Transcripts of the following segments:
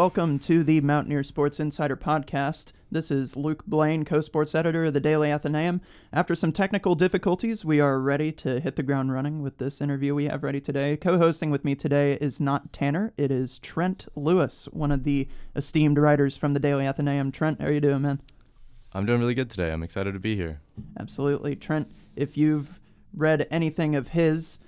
Welcome to the Mountaineer Sports Insider Podcast. This is Luke Blaine, co sports editor of the Daily Athenaeum. After some technical difficulties, we are ready to hit the ground running with this interview we have ready today. Co hosting with me today is not Tanner, it is Trent Lewis, one of the esteemed writers from the Daily Athenaeum. Trent, how are you doing, man? I'm doing really good today. I'm excited to be here. Absolutely. Trent, if you've read anything of his,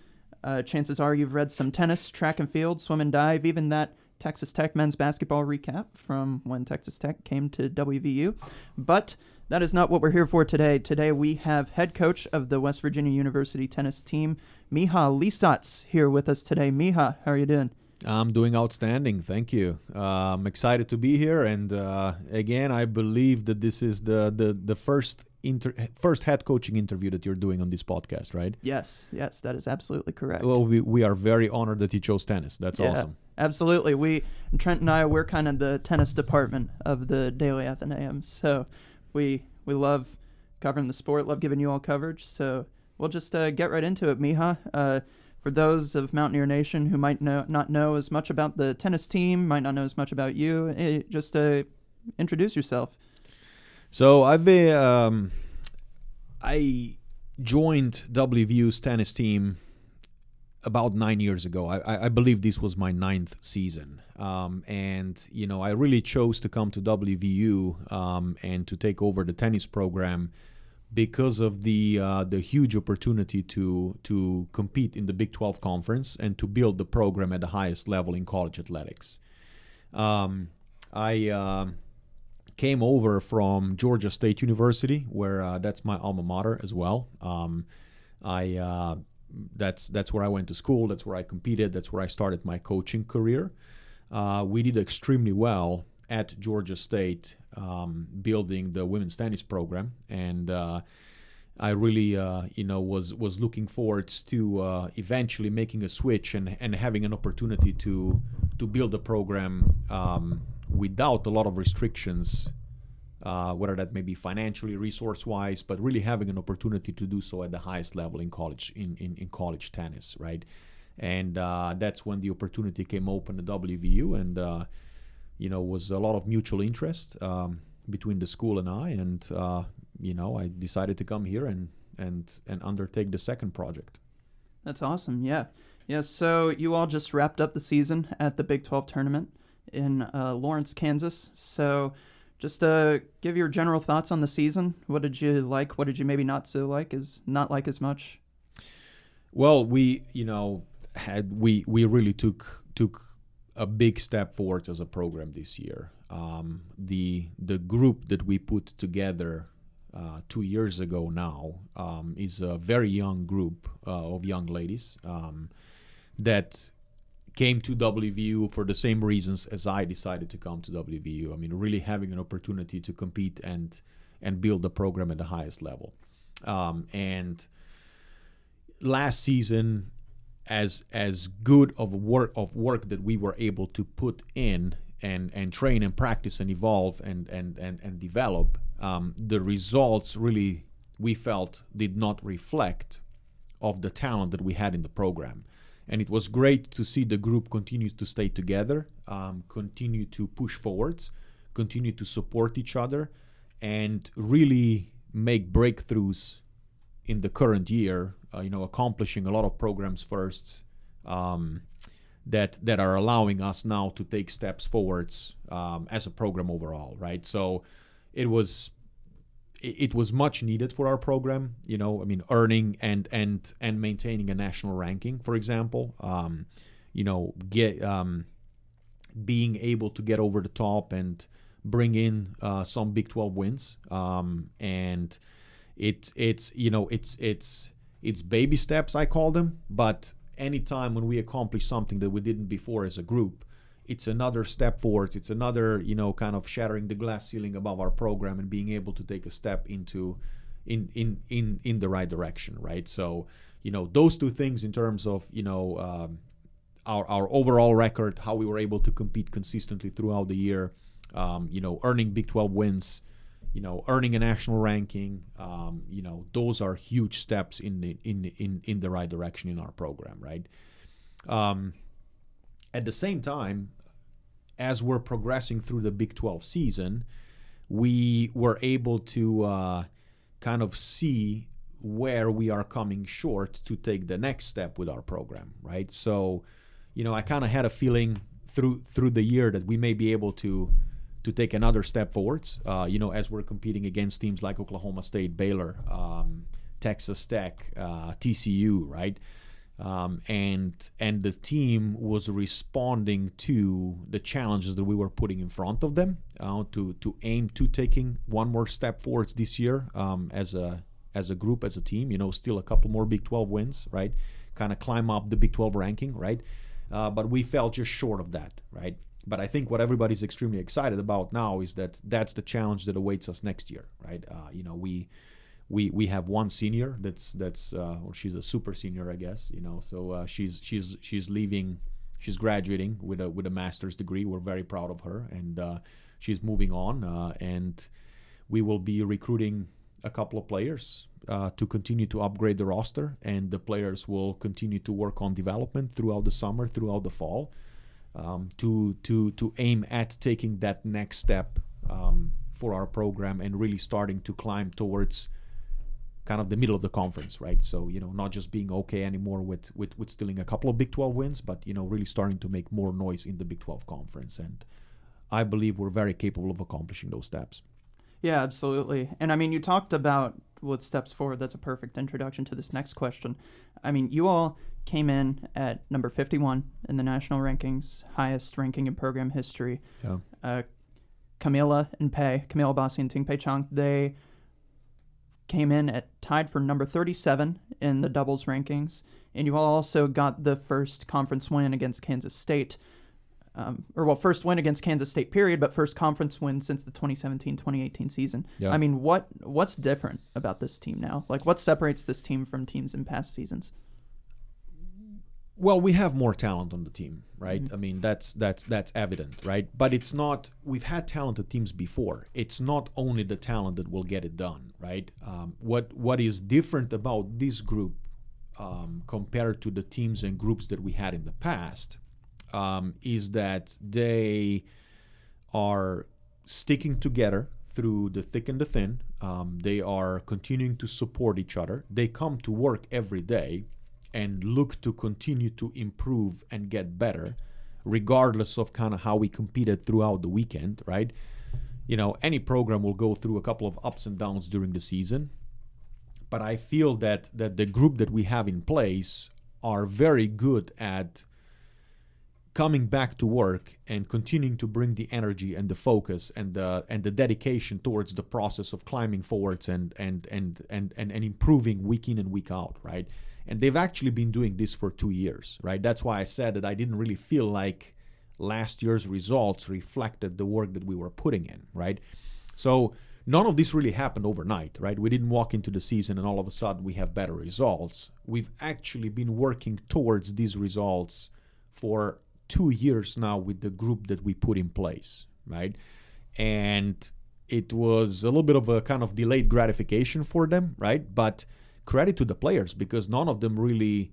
uh, chances are you've read some tennis, track and field, swim and dive, even that Texas Tech men's basketball recap from when Texas Tech came to WVU. But that is not what we're here for today. Today we have head coach of the West Virginia University tennis team, Miha Lisac, here with us today. Miha, how are you doing? I'm doing outstanding. Thank you. Uh, I'm excited to be here, and uh, again, I believe that this is the the the first inter- first head coaching interview that you're doing on this podcast, right? Yes, yes, that is absolutely correct. Well, we we are very honored that you chose tennis. That's Yeah, awesome. Absolutely. We Trent and I we're kind of the tennis department of the Daily Athenaeum. So we we love covering the sport, love giving you all coverage. So we'll just uh, get right into it, Miha. Uh, for those of Mountaineer Nation who might know, not know as much about the tennis team, might not know as much about you, eh, just uh, introduce yourself. So I've um, I joined WVU's tennis team about nine years ago. I, I- believe this was my ninth season, um, and you know I really chose to come to WVU um, and to take over the tennis program because of the uh, the huge opportunity to to compete in the Big 12 conference and to build the program at the highest level in college athletics. Um, I um came over from Georgia State University, where uh, that's my alma mater as well. Um, I uh, that's that's where I went to school. That's where I competed. That's where I started my coaching career. Uh, we did extremely well at Georgia State, um, building the women's tennis program, and uh, I really, uh, you know, was was looking forward to uh, eventually making a switch and and having an opportunity to to build a program um, without a lot of restrictions, uh, whether that may be financially, resource wise, but really having an opportunity to do so at the highest level in college in in, in college tennis, right? And uh, that's when the opportunity came open at WVU, and uh, you know was a lot of mutual interest um, between the school and I, and uh, you know I decided to come here and and and undertake the second project. That's awesome. Yeah. Yeah. So you all just wrapped up the season at the Big 12 tournament in uh, Lawrence, Kansas. So just uh, give your general thoughts on the season. What did you like? What did you maybe not so like? Is not like as much? Well, we you know had we we really took took a big step forward as a program this year. Um, the the group that we put together uh, two years ago now um, is a very young group uh, of young ladies um, that came to WVU for the same reasons as I decided to come to WVU. I mean, really having an opportunity to compete and and build the program at the highest level. Um, and last season, as as good of work of work that we were able to put in and and train and practice and evolve and and and, and develop, um, the results really we felt did not reflect of the talent that we had in the program. And it was great to see the group continue to stay together, um, continue to push forwards, continue to support each other, and really make breakthroughs in the current year. Uh, you know, accomplishing a lot of programs first um, that that are allowing us now to take steps forwards um, as a program overall. Right. So it was it was much needed for our program. You know, I mean, earning and and and maintaining a national ranking, for example. Um, you know, get um, being able to get over the top and bring in uh, some Big 12 wins. Um, and it it's you know it's it's it's baby steps I call them, but anytime when we accomplish something that we didn't before as a group, it's another step forwards. It's another you know kind of shattering the glass ceiling above our program and being able to take a step into in in in in the right direction, right? So you know those two things in terms of you know. Um, our, our overall record, how we were able to compete consistently throughout the year, um, you know, earning Big 12 wins, you know, earning a national ranking, um, you know, those are huge steps in the in in in the right direction in our program, right? Um, at the same time, as we're progressing through the Big 12 season, we were able to uh, kind of see where we are coming short to take the next step with our program, right? So, you know, I kind of had a feeling through through the year that we may be able to to take another step forwards. Uh, you know, as we're competing against teams like Oklahoma State, Baylor, um, Texas Tech, uh, TCU, right? Um, and and the team was responding to the challenges that we were putting in front of them uh, to to aim to taking one more step forwards this year um, as a as a group as a team. You know, still a couple more Big 12 wins, right? Kind of climb up the Big 12 ranking, right? Uh, but we fell just short of that, right? But I think what everybody's extremely excited about now is that that's the challenge that awaits us next year, right? Uh, you know, we we we have one senior that's that's uh, well, she's a super senior, I guess. You know, so uh, she's she's she's leaving, she's graduating with a with a master's degree. We're very proud of her, and uh, she's moving on, uh, and we will be recruiting a couple of players uh, to continue to upgrade the roster, and the players will continue to work on development throughout the summer, throughout the fall, um, to to to aim at taking that next step um, for our program and really starting to climb towards kind of the middle of the conference, right? So you know, not just being okay anymore with with with stealing a couple of Big 12 wins, but you know, really starting to make more noise in the Big 12 conference, and I believe we're very capable of accomplishing those steps. Yeah, absolutely. And I mean, you talked about with steps forward. That's a perfect introduction to this next question. I mean, you all came in at number 51 in the national rankings, highest ranking in program history. Yeah. Uh, Camila and Pei, Camila Bassi and Ting Pei Chang, they came in at tied for number 37 in the doubles rankings. And you also got the first conference win against Kansas State um, or well, first win against Kansas State, period, but first conference win since the 2017-2018 season. Yeah. I mean, what what's different about this team now? Like, what separates this team from teams in past seasons? Well, we have more talent on the team, right? I mean, that's that's that's evident, right? But it's not. We've had talented teams before. It's not only the talent that will get it done, right? Um, what what is different about this group um, compared to the teams and groups that we had in the past um, is that they are sticking together through the thick and the thin. Um, they are continuing to support each other. They come to work every day and look to continue to improve and get better, regardless of kind of how we competed throughout the weekend, right? You know, any program will go through a couple of ups and downs during the season, but I feel that that the group that we have in place are very good at coming back to work and continuing to bring the energy and the focus and the and the dedication towards the process of climbing forwards and and and and and, and improving week in and week out right and they've actually been doing this for two years right that's why i said that i didn't really feel like last year's results reflected the work that we were putting in right so none of this really happened overnight right we didn't walk into the season and all of a sudden we have better results we've actually been working towards these results for two years now with the group that we put in place, right? And it was a little bit of a kind of delayed gratification for them, right? But credit to the players because none of them really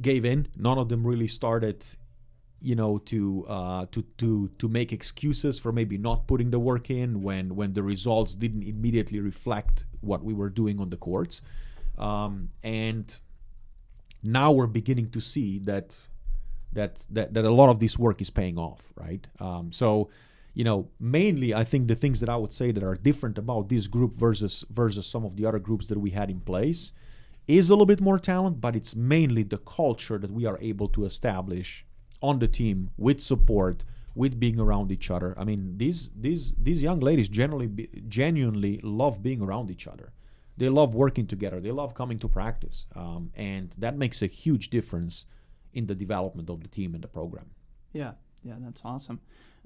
gave in. None of them really started, you know, to uh, to to to make excuses for maybe not putting the work in when when the results didn't immediately reflect what we were doing on the courts. Um, and now we're beginning to see that that that, that a lot of this work is paying off, right? Um, so, you know, mainly I think the things that I would say that are different about this group versus versus some of the other groups that we had in place is a little bit more talent, but it's mainly the culture that we are able to establish on the team with support, with being around each other. I mean, these these these young ladies generally be, genuinely love being around each other. They love working together. They love coming to practice, um, and that makes a huge difference in the development of the team and the program. Yeah, yeah, that's awesome.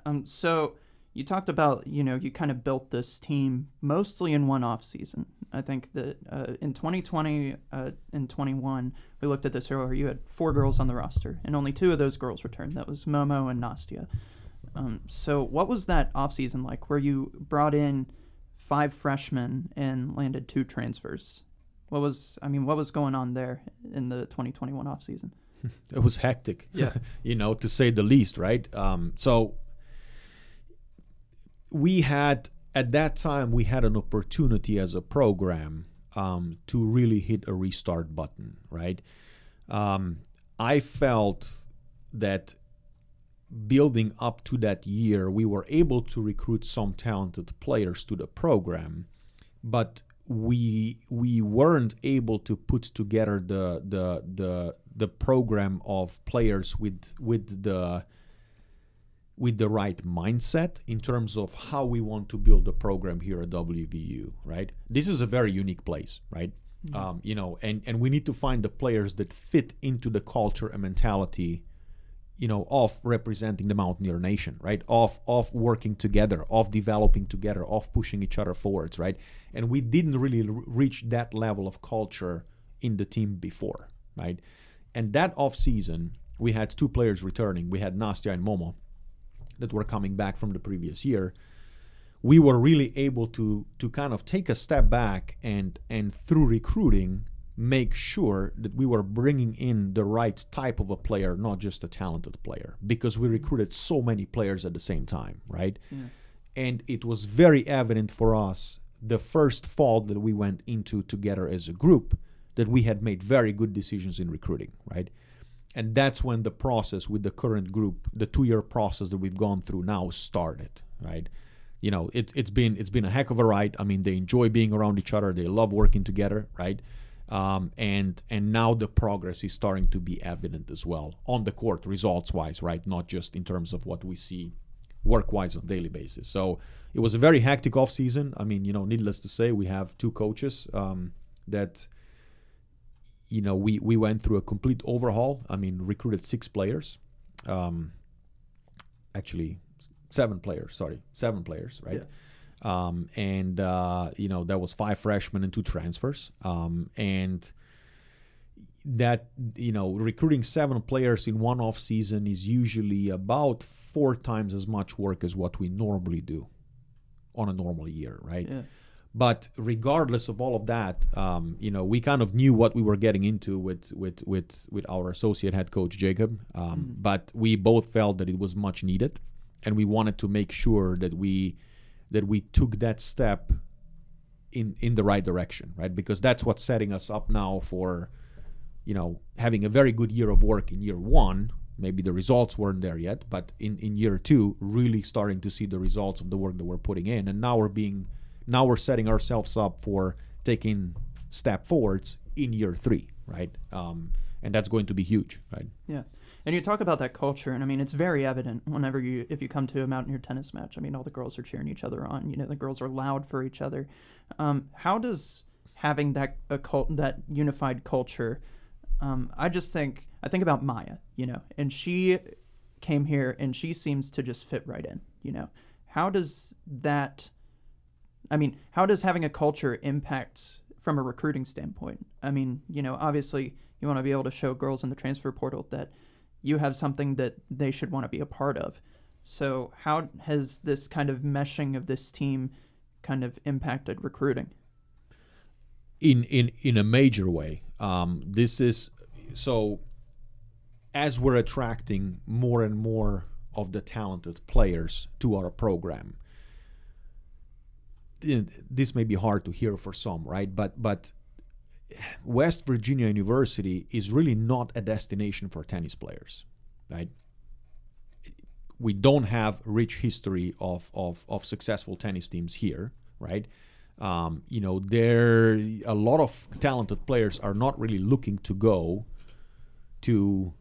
Um, so you talked about you know you kind of built this team mostly in one off season. I think that uh, in 2020 uh, and 21 we looked at this earlier. You had four girls on the roster, and only two of those girls returned. That was Momo and Nastia. Um, so what was that off season like? Where you brought in five freshmen and landed two transfers? What was I mean? What was going on there in the 2021 off season? it was hectic. Yeah. you know, to say the least, right? Um, so we had at that time we had an opportunity as a program um, to really hit a restart button, right? Um, I felt that building up to that year, we were able to recruit some talented players to the program, but we we weren't able to put together the the the the program of players with with the with the right mindset in terms of how we want to build a program here at WVU, right? This is a very unique place, right? Um, you know, and and we need to find the players that fit into the culture and mentality, you know, of representing the Mountaineer Nation, right? Of of working together, of developing together, of pushing each other forwards, right? And we didn't really r- reach that level of culture in the team before, right? And that off season, we had two players returning. We had Nastya and Momo that were coming back from the previous year we were really able to to kind of take a step back and and through recruiting make sure that we were bringing in the right type of a player not just a talented player because we recruited so many players at the same time right? And it was very evident for us the first fall that we went into together as a group that we had made very good decisions in recruiting right and that's when the process with the current group the two year process that we've gone through now started right? You know it, it's been it's been a heck of a ride. I mean they enjoy being around each other. They love working together right? Um, and and now the progress is starting to be evident as well on the court results wise right? Not just in terms of what we see work wise on a daily basis. So it was a very hectic off season i mean you know needless to say we have two coaches um, that you know we we went through a complete overhaul. I mean recruited six players. Um, actually seven players sorry seven players right? Um, and uh, you know that was five freshmen and two transfers. Um, and that you know recruiting seven players in one off season is usually about four times as much work as what we normally do on a normal year right? Yeah. But regardless of all of that, um, you know, we kind of knew what we were getting into with with with with our associate head coach Jacob. Um, But we both felt that it was much needed, and we wanted to make sure that we that we took that step in in the right direction, right? Because that's what's setting us up now for, you know, having a very good year of work in year one. Maybe the results weren't there yet, but in in year two, really starting to see the results of the work that we're putting in, and now we're being now we're setting ourselves up for taking step forwards in year three, right? Um, and that's going to be huge, right? Yeah. And you talk about that culture, and I mean, it's very evident whenever you, if you come to a Mountaineer tennis match. I mean, all the girls are cheering each other on. You know, the girls are loud for each other. Um, how does having that a cult, that unified culture? Um, I just think I think about Maya, you know, and she came here and she seems to just fit right in. You know, how does that? I mean, how does having a culture impact from a recruiting standpoint? I mean, you know, obviously you want to be able to show girls in the transfer portal that you have something that they should want to be a part of. So, how has this kind of meshing of this team kind of impacted recruiting? in in in a major way. Um, this is so as we're attracting more and more of the talented players to our program. Th- This may be hard to hear for some, right? But but West Virginia University is really not a destination for tennis players, right? we don't have rich history of, of, of successful tennis teams here, right? Um, you know, there a lot of talented players are not really looking to go to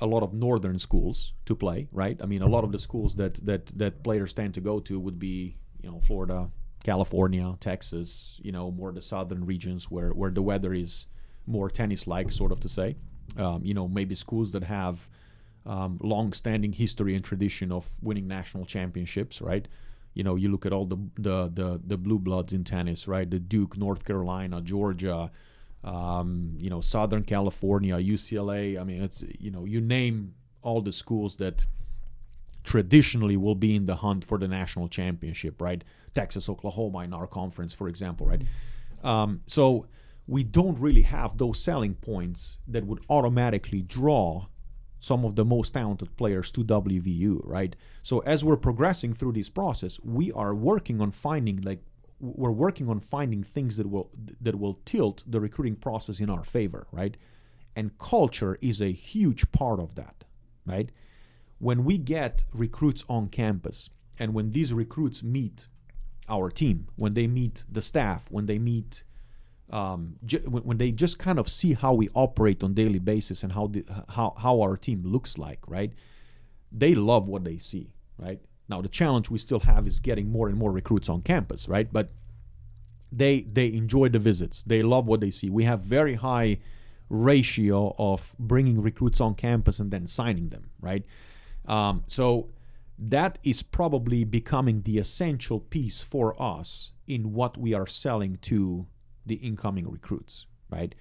a lot of northern schools to play, right? I mean, a lot of the schools that that that players tend to go to would be, you know, Florida, California, Texas, you know, more the southern regions where where the weather is more tennis-like, sort of to say. Um, you know, maybe schools that have um, long-standing history and tradition of winning national championships, right? You know, you look at all the the the, the blue bloods in tennis, right? The Duke, North Carolina, Georgia, um, you know, Southern California, UCLA. I mean, it's you know, you name all the schools that traditionally will be in the hunt for the national championship, right? Texas, Oklahoma in our conference, for example, right? Um, so we don't really have those selling points that would automatically draw some of the most talented players to WVU, right? So as we're progressing through this process, we are working on finding like we're working on finding things that will that will tilt the recruiting process in our favor, right? And culture is a huge part of that, right? When we get recruits on campus and when these recruits meet our team, when they meet the staff, when they meet um, ju- when, when they just kind of see how we operate on daily basis and how the, how how our team looks like, right? They love what they see, right? Now the challenge we still have is getting more and more recruits on campus, right? But they they enjoy the visits. They love what they see. We have very high ratio of bringing recruits on campus and then signing them, right? Um, so that is probably becoming the essential piece for us in what we are selling to the incoming recruits, right?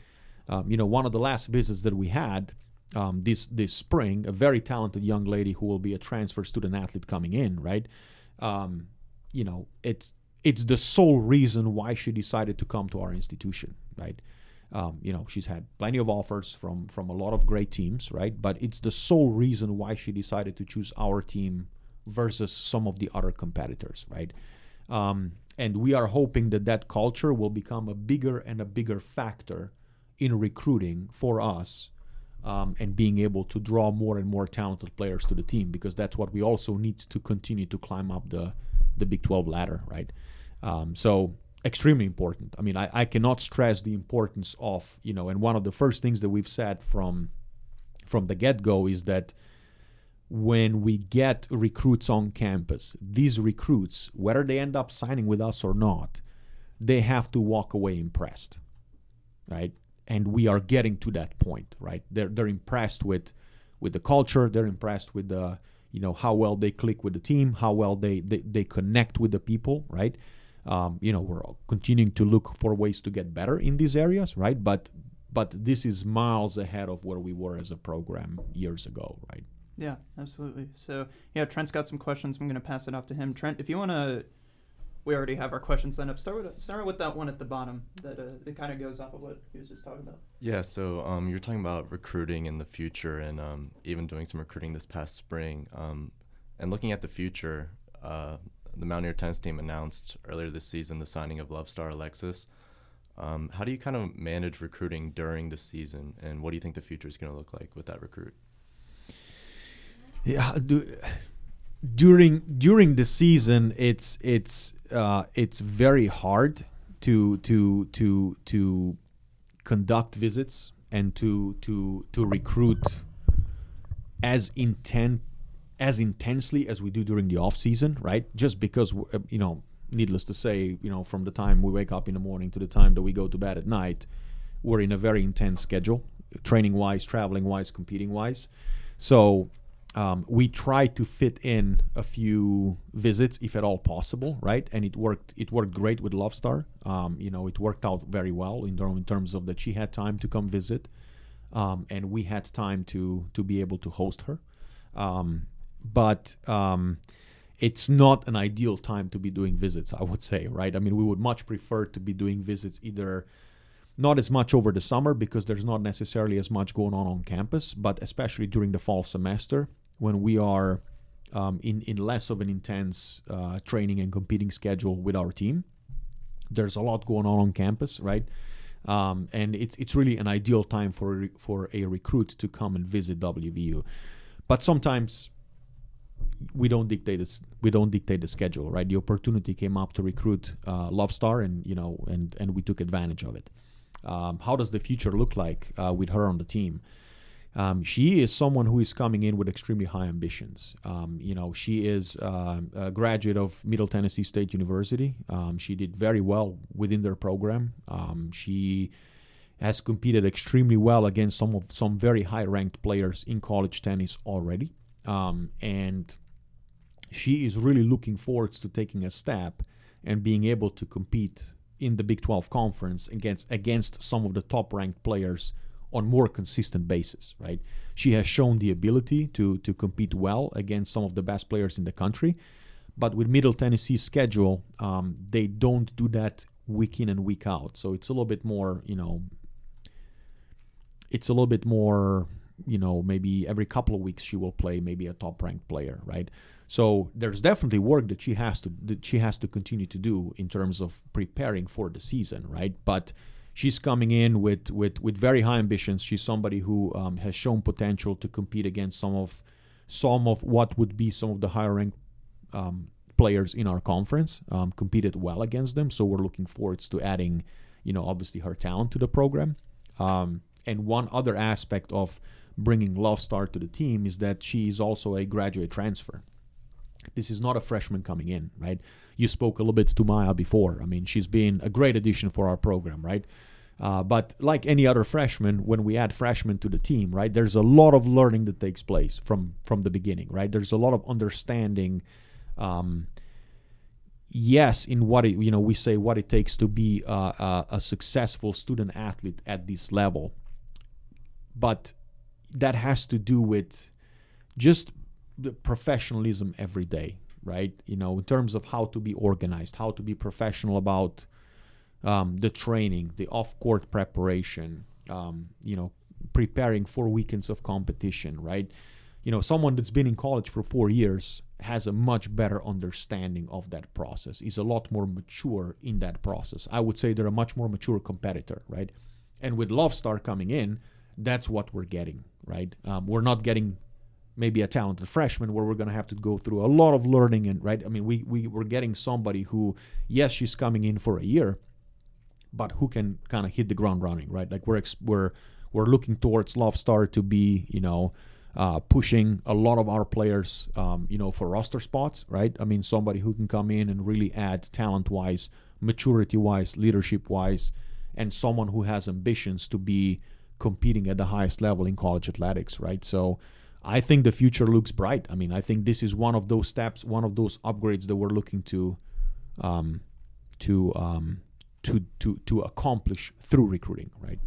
Um, you know, one of the last visits that we had um, this this spring, a very talented young lady who will be a transfer student athlete coming in, right? Um, you know, it's it's the sole reason why she decided to come to our institution, right? Um, you know, she's had plenty of offers from from a lot of great teams, right? But it's the sole reason why she decided to choose our team versus some of the other competitors, right? Um, and we are hoping that that culture will become a bigger and a bigger factor in recruiting for us um, and being able to draw more and more talented players to the team because that's what we also need to continue to climb up the the Big 12 ladder, right? Um, so extremely important. I mean, I, I cannot stress the importance of you know, and one of the first things that we've said from from the get go is that when we get recruits on campus, these recruits, whether they end up signing with us or not, they have to walk away impressed, right? And we are getting to that point, right? They're they're impressed with with the culture, they're impressed with the you know how well they click with the team, how well they they, they connect with the people, right? Um, you know, we're continuing to look for ways to get better in these areas, right? But but this is miles ahead of where we were as a program years ago, right? Yeah, absolutely. So, yeah, Trent's got some questions. I'm going to pass it off to him. Trent, if you want to, we already have our questions lined up. Start with start with that one at the bottom. That uh, it kind of goes off of what he was just talking about. Yeah. So um, you're talking about recruiting in the future, and um, even doing some recruiting this past spring. Um, and looking at the future, uh, the Mountaineer tennis team announced earlier this season the signing of Love Star Alexis. Um, how do you kind of manage recruiting during the season, and what do you think the future is going to look like with that recruit? Yeah, do, during during the season, it's it's uh, it's very hard to to to to conduct visits and to to to recruit as intent as intensely as we do during the off season, right? Just because uh, you know, needless to say, you know, from the time we wake up in the morning to the time that we go to bed at night, we're in a very intense schedule, training wise, traveling wise, competing wise. So um, we tried to fit in a few visits if at all possible right? And it worked it worked great with love star. Um, you know it worked out very well in, in terms of that she had time to come visit um, and we had time to to be able to host her. Um, but um, it's not an ideal time to be doing visits i would say right? I mean we would much prefer to be doing visits either not as much over the summer because there's not necessarily as much going on on campus, but especially during the fall semester when we are um, in, in less of an intense uh, training and competing schedule with our team. There's a lot going on on campus, right? Um, and it's it's really an ideal time for for a recruit to come and visit WVU. But sometimes we don't dictate this. We don't dictate the schedule, right? The opportunity came up to recruit uh, Love Star, and you know, and and we took advantage of it. Um, how does the future look like uh, with her on the team? Um, she is someone who is coming in with extremely high ambitions. Um, you know, she is uh, a graduate of Middle Tennessee State University. Um, she did very well within their program. Um, she has competed extremely well against some of some very high-ranked players in college tennis already, um, and she is really looking forward to taking a step and being able to compete in the Big 12 conference against against some of the top ranked players on more consistent basis, right? She has shown the ability to to compete well against some of the best players in the country, but with Middle Tennessee's schedule, um, they don't do that week in and week out. So it's a little bit more, you know, it's a little bit more, you know, maybe every couple of weeks she will play maybe a top ranked player, right? So there's definitely work that she has to that she has to continue to do in terms of preparing for the season, right? But she's coming in with with with very high ambitions. She's somebody who um, has shown potential to compete against some of some of what would be some of the higher ranked um, players in our conference. Um, competed well against them, so we're looking forward to adding, you know, obviously her talent to the program. Um, and one other aspect of bringing Love Star to the team is that she is also a graduate transfer. This is not a freshman coming in, right? You spoke a little bit to Maya before. I mean, she's been a great addition for our program, right? Uh, but like any other freshman, when we add freshmen to the team, right, there's a lot of learning that takes place from from the beginning, right? There's a lot of understanding. Um, yes, in what it, you know, we say what it takes to be a, a, a successful student athlete at this level, but that has to do with just the professionalism every day, right? You know, in terms of how to be organized, how to be professional about um, the training, the off-court preparation, um, you know, preparing for weekends of competition, right? You know, someone that's been in college for four years has a much better understanding of that process. Is a lot more mature in that process. I would say they're a much more mature competitor, right? And with Love Star coming in, that's what we're getting, right? Um, we're not getting maybe a talented freshman where we're going to have to go through a lot of learning and right. I mean, we we we're getting somebody who, yes, she's coming in for a year, but who can kind of hit the ground running, right? Like we're we're we're looking towards Love Star to be, you know, uh, pushing a lot of our players, um, you know, for roster spots, right? I mean, somebody who can come in and really add talent wise, maturity wise, leadership wise, and someone who has ambitions to be competing at the highest level in college athletics, right? So I think the future looks bright. I mean, I think this is one of those steps, one of those upgrades that we're looking to um, to um, to to to accomplish through recruiting, right?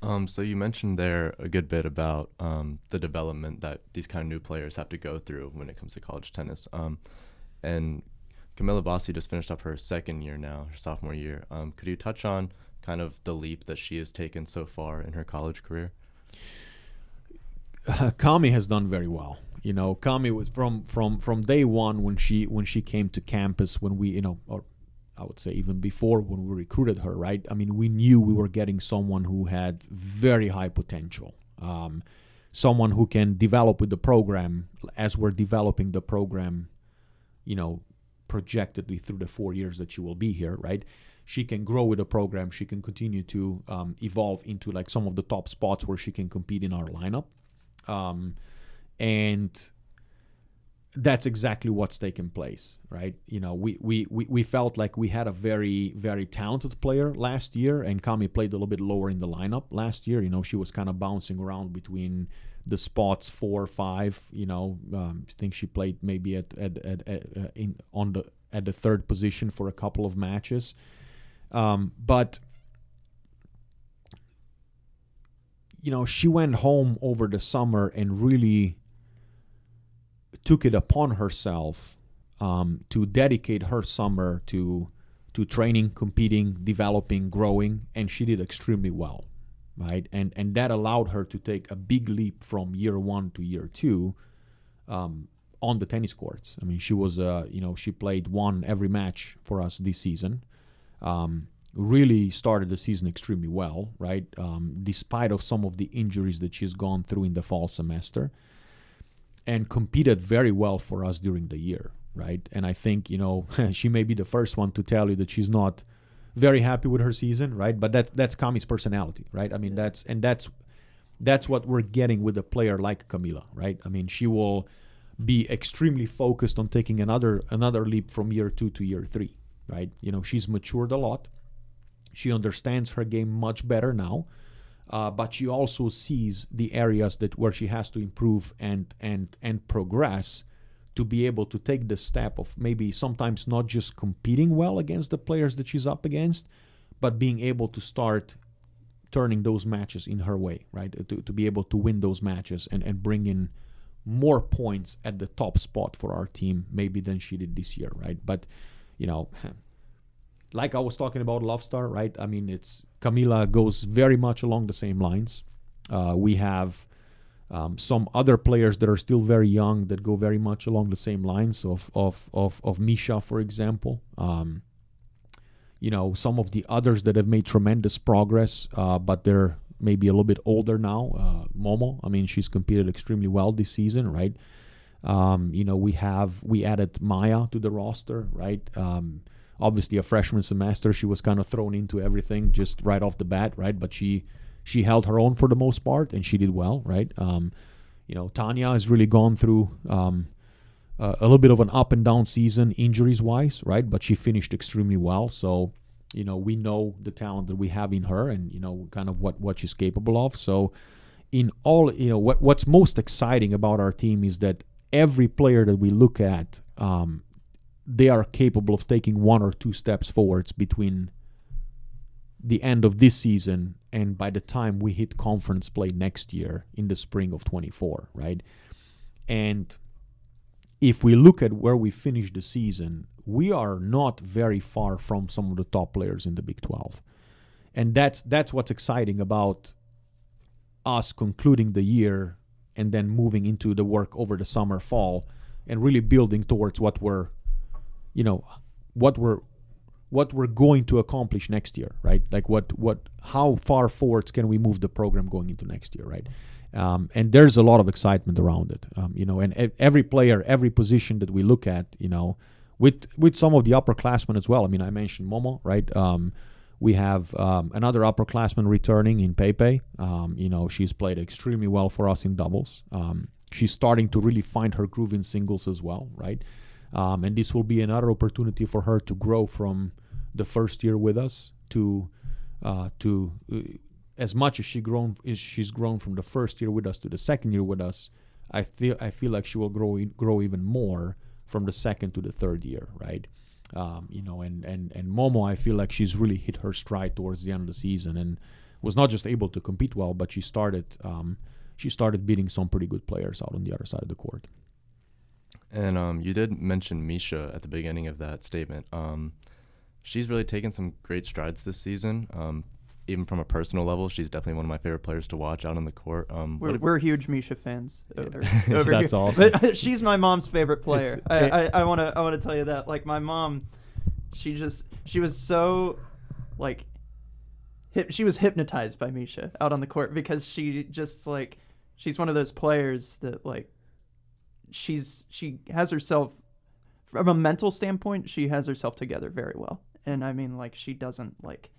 Um, so you mentioned there a good bit about um, the development that these kind of new players have to go through when it comes to college tennis. Um, and Camilla Bossi just finished up her second year now, her sophomore year. Um, could you touch on kind of the leap that she has taken so far in her college career? Kami has done very well. You know, Kami was from from from day one when she when she came to campus when we you know or I would say even before when we recruited her, right? I mean, we knew we were getting someone who had very high potential, um, someone who can develop with the program as we're developing the program, you know, projectedly through the four years that she will be here, right? She can grow with the program. She can continue to um, evolve into like some of the top spots where she can compete in our lineup. Um, and that's exactly what's taken place, right? You know, we, we, we, we felt like we had a very, very talented player last year, and Kami played a little bit lower in the lineup last year. You know, she was kind of bouncing around between the spots four, five. You know, um, I think she played maybe at, at, at, at uh, in on the at the third position for a couple of matches, um, but you know, she went home over the summer and really took it upon herself um, to dedicate her summer to to training, competing, developing, growing, and she did extremely well, right? And and that allowed her to take a big leap from year one to year two um, on the tennis courts. I mean, she was, uh, you know, she played one every match for us this season. Um, really started the season extremely well, right? Um, despite of some of the injuries that she's gone through in the fall semester, and competed very well for us during the year, right? And I think you know she may be the first one to tell you that she's not very happy with her season, right? But that that's Kami's personality, right? I mean that's and that's that's what we're getting with a player like Camila, right? I mean she will be extremely focused on taking another another leap from year two to year three, right? You know she's matured a lot she understands her game much better now, uh, but she also sees the areas that where she has to improve and and and progress to be able to take the step of maybe sometimes not just competing well against the players that she's up against, but being able to start turning those matches in her way, right? To, to be able to win those matches and, and bring in more points at the top spot for our team maybe than she did this year, right? But, you know, like I was talking about Love Star, right? I mean, it's Camila goes very much along the same lines. Uh, we have um, some other players that are still very young that go very much along the same lines of of of, of Misha, for example. Um, you know, some of the others that have made tremendous progress, uh, but they're maybe a little bit older now. Uh, Momo, I mean, she's competed extremely well this season, right? Um, you know, we have we added Maya to the roster, right? Obviously, a freshman semester, she was kind of thrown into everything just right off the bat, right? But she she held her own for the most part, and she did well, right? Um, you know, Tanya has really gone through um, uh, a little bit of an up and down season, injuries wise, right? But she finished extremely well, so you know we know the talent that we have in her, and you know kind of what what she's capable of. So, in all, you know, what what's most exciting about our team is that every player that we look at, um, they are capable of taking one or two steps forwards between the end of this season and by the time we hit conference play next year in the spring of 24, right? And if we look at where we finished the season, we are not very far from some of the top players in the Big 12. And that's that's what's exciting about us concluding the year and then moving into the work over the summer fall and really building towards what we're you know what we're what we're going to accomplish next year right like what what how far forwards can we move the program going into next year right um, and there's a lot of excitement around it um, you know and every player every position that we look at you know with with some of the upperclassmen as well i mean i mentioned momo right um, we have um, another upperclassman returning in Pepe. Um, you know, she's played extremely well for us in doubles. Um, she's starting to really find her groove in singles as well, right? Um, and this will be another opportunity for her to grow from the first year with us to uh, to uh, as much as she grown she's grown from the first year with us to the second year with us. I feel I feel like she will grow grow even more from the second to the third year, right? Um, you know, and, and, and Momo, I feel like she's really hit her stride towards the end of the season and was not just able to compete well, but she started um, she started beating some pretty good players out on the other side of the court. And um, you did mention Misha at the beginning of that statement. Um, she's really taken some great strides this season. Um, even from a personal level, she's definitely one of my favorite players to watch out on the court. Um, We're, we're huge Misha fans. Over, Yeah. over That's here. awesome. But she's my mom's favorite player. It's- I, I, I want to I want to tell you that. Like my mom, she just she was so like hip, she was hypnotized by Misha out on the court because she just like she's one of those players that like she's she has herself from a mental standpoint she has herself together very well and i mean like she doesn't like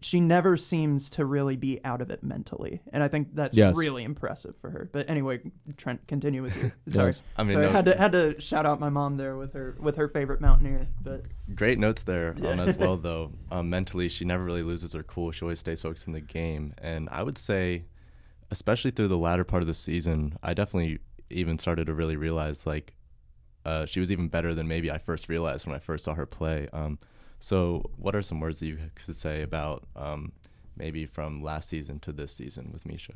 she never seems to really be out of it mentally and i think that's Yes. really impressive for her but anyway trent continue with you sorry Yes. I mean, Sorry, no- had to had to shout out my mom there with her with her favorite mountaineer but Great notes there um, Yeah. as well, though. Um, mentally, she never really loses her cool. She always stays focused in the game. And I would say, especially through the latter part of the season, I definitely even started to really realize like uh, she was even better than maybe I first realized when I first saw her play. Um, so, what are some words that you could say about um, maybe from last season to this season with Misha?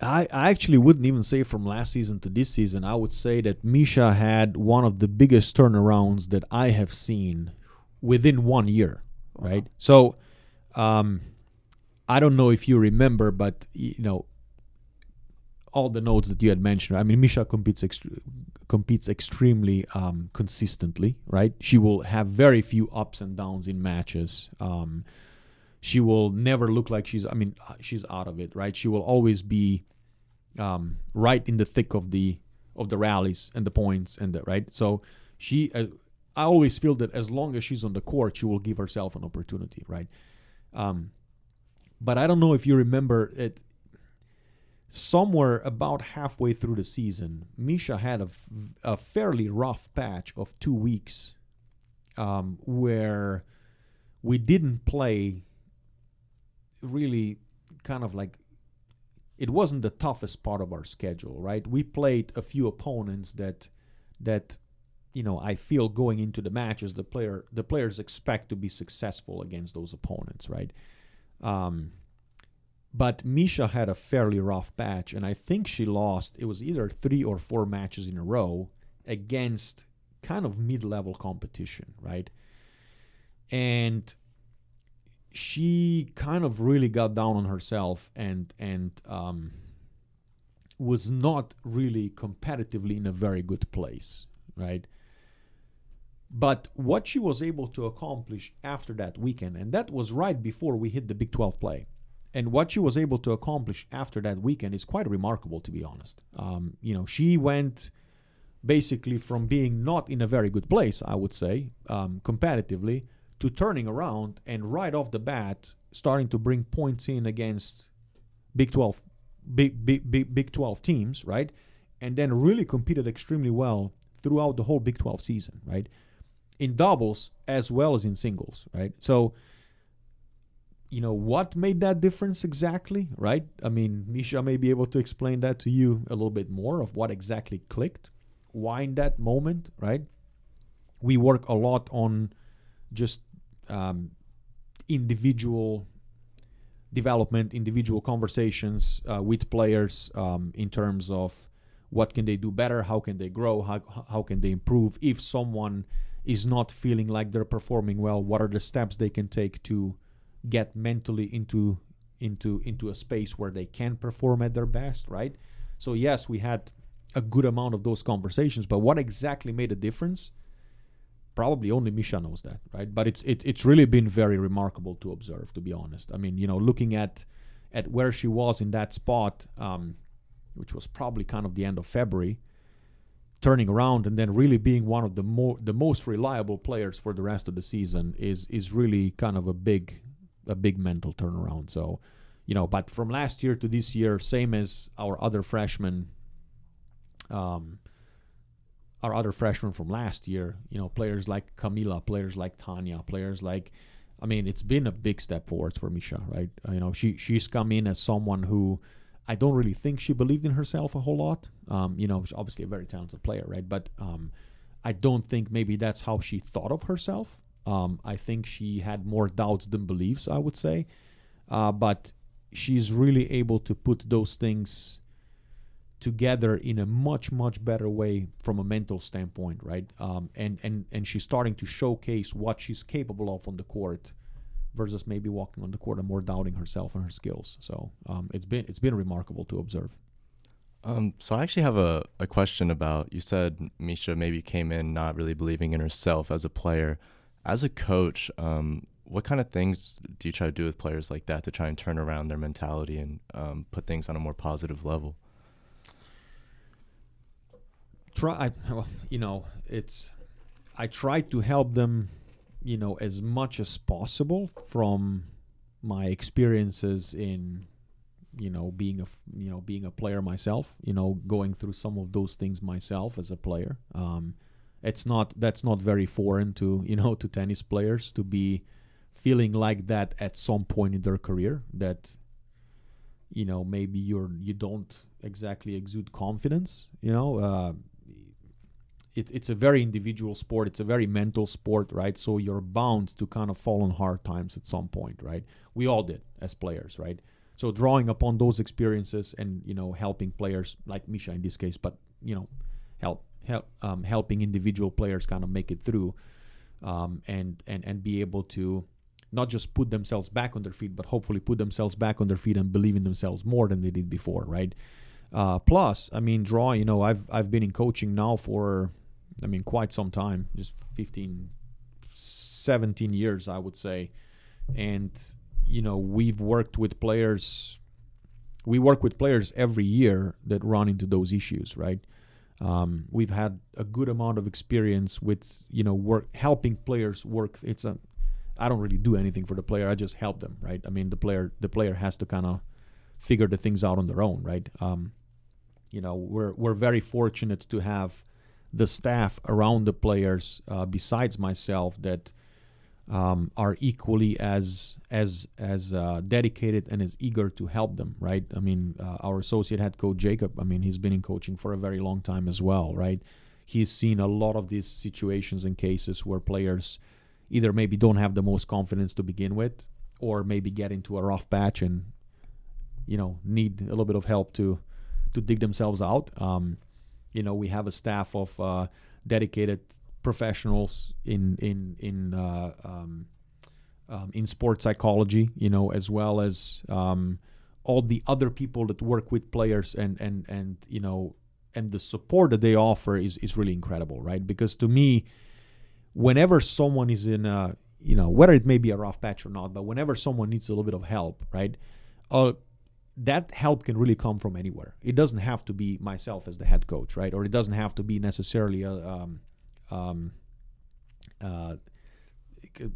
I, I actually wouldn't even say from last season to this season. I would say that Misha had one of the biggest turnarounds that I have seen within one year, right? So, um, I don't know if you remember, but you know, all the notes that you had mentioned. I mean, Misha competes ext- competes extremely um, consistently, right? She will have very few ups and downs in matches. Um, she will never look like she's. I mean, uh, she's out of it, right? She will always be um, right in the thick of the of the rallies and the points and the right. So she, uh, I always feel that as long as she's on the court, she will give herself an opportunity, right? Um, but I don't know if you remember it. Somewhere about halfway through the season, Misha had a, a fairly rough patch of two weeks um, where we didn't play really kind of like it wasn't the toughest part of our schedule, right? We played a few opponents that that you know I feel going into the matches the player the players expect to be successful against those opponents, right? Um, but Misha had a fairly rough patch, and I think she lost. It was either three or four matches in a row against kind of mid-level competition, right? And she kind of really got down on herself and and um, was not really competitively in a very good place, right? But what she was able to accomplish after that weekend, and that was right before we hit the Big 12 play, and what she was able to accomplish after that weekend is quite remarkable, to be honest. Um, you know, she went basically from being not in a very good place, I would say, um, competitively, to turning around and right off the bat starting to bring points in against Big 12 big big big, big 12 teams, right? And then really competed extremely well throughout the whole Big 12 season, right? In doubles as well as in singles, right? So you know what made that difference exactly, right? I mean, Misha may be able to explain that to you a little bit more of what exactly clicked, why in that moment, right? We work a lot on just um, individual development, individual conversations uh, with players um, in terms of what can they do better, how can they grow, how, how can they improve. If someone is not feeling like they're performing well, what are the steps they can take to get mentally into into into a space where they can perform at their best, right? So yes, we had a good amount of those conversations, but what exactly made a difference? probably only Misha knows that, right? But it's it, it's really been very remarkable to observe, to be honest. I mean, you know, looking at at where she was in that spot, um, which was probably kind of the end of February, turning around and then really being one of the more the most reliable players for the rest of the season is is really kind of a big a big mental turnaround. So, you know, but from last year to this year, same as our other freshmen. Um, our other freshmen from last year, you know, players like Camila, players like Tanya, players like, I mean, it's been a big step forwards for Misha, right? Uh, you know, she she's come in as someone who I don't really think she believed in herself a whole lot. Um, you know, she's obviously a very talented player, right? But um, I don't think maybe that's how she thought of herself. Um, I think she had more doubts than beliefs, I would say. Uh, but she's really able to put those things together in a much much better way from a mental standpoint right um, and and and she's starting to showcase what she's capable of on the court versus maybe walking on the court and more doubting herself and her skills so um, it's been it's been remarkable to observe um, so I actually have a, a question about you said Misha maybe came in not really believing in herself as a player. As a coach, um, what kind of things do you try to do with players like that to try and turn around their mentality and um, put things on a more positive level? try well, you know it's i try to help them you know as much as possible from my experiences in you know being a you know being a player myself you know going through some of those things myself as a player um, it's not that's not very foreign to you know to tennis players to be feeling like that at some point in their career that you know maybe you're you don't exactly exude confidence you know uh, it, it's a very individual sport. It's a very mental sport, right? So you're bound to kind of fall on hard times at some point, right? We all did as players, right? So drawing upon those experiences and you know helping players like Misha in this case, but you know help help um, helping individual players kind of make it through um, and and and be able to not just put themselves back on their feet, but hopefully put themselves back on their feet and believe in themselves more than they did before, right? Uh, plus, I mean, draw. You know, I've I've been in coaching now for I mean, quite some time, just 15, 17 years, I would say. And, you know, we've worked with players, we work with players every year that run into those issues, right? Um, we've had a good amount of experience with, you know, work helping players work. It's a, I don't really do anything for the player. I just help them, right? I mean, the player, the player has to kind of figure the things out on their own, right? Um, you know, we're we're very fortunate to have the staff around the players uh, besides myself that um, are equally as as as uh, dedicated and as eager to help them right? I mean uh, our associate head coach jacob i mean he's been in coaching for a very long time as well right? He's seen a lot of these situations and cases where players either maybe don't have the most confidence to begin with or maybe get into a rough patch and you know need a little bit of help to to dig themselves out. Um, you know, we have a staff of uh, dedicated professionals in in in uh, um, um, in sports psychology, you know, as well as um, all the other people that work with players and and and you know and the support that they offer is is really incredible, right? Because to me, whenever someone is in a you know whether it may be a rough patch or not, but whenever someone needs a little bit of help, right? Uh, that help can really come from anywhere. It doesn't have to be myself as the head coach, right? Or it doesn't have to be necessarily a um, um, uh,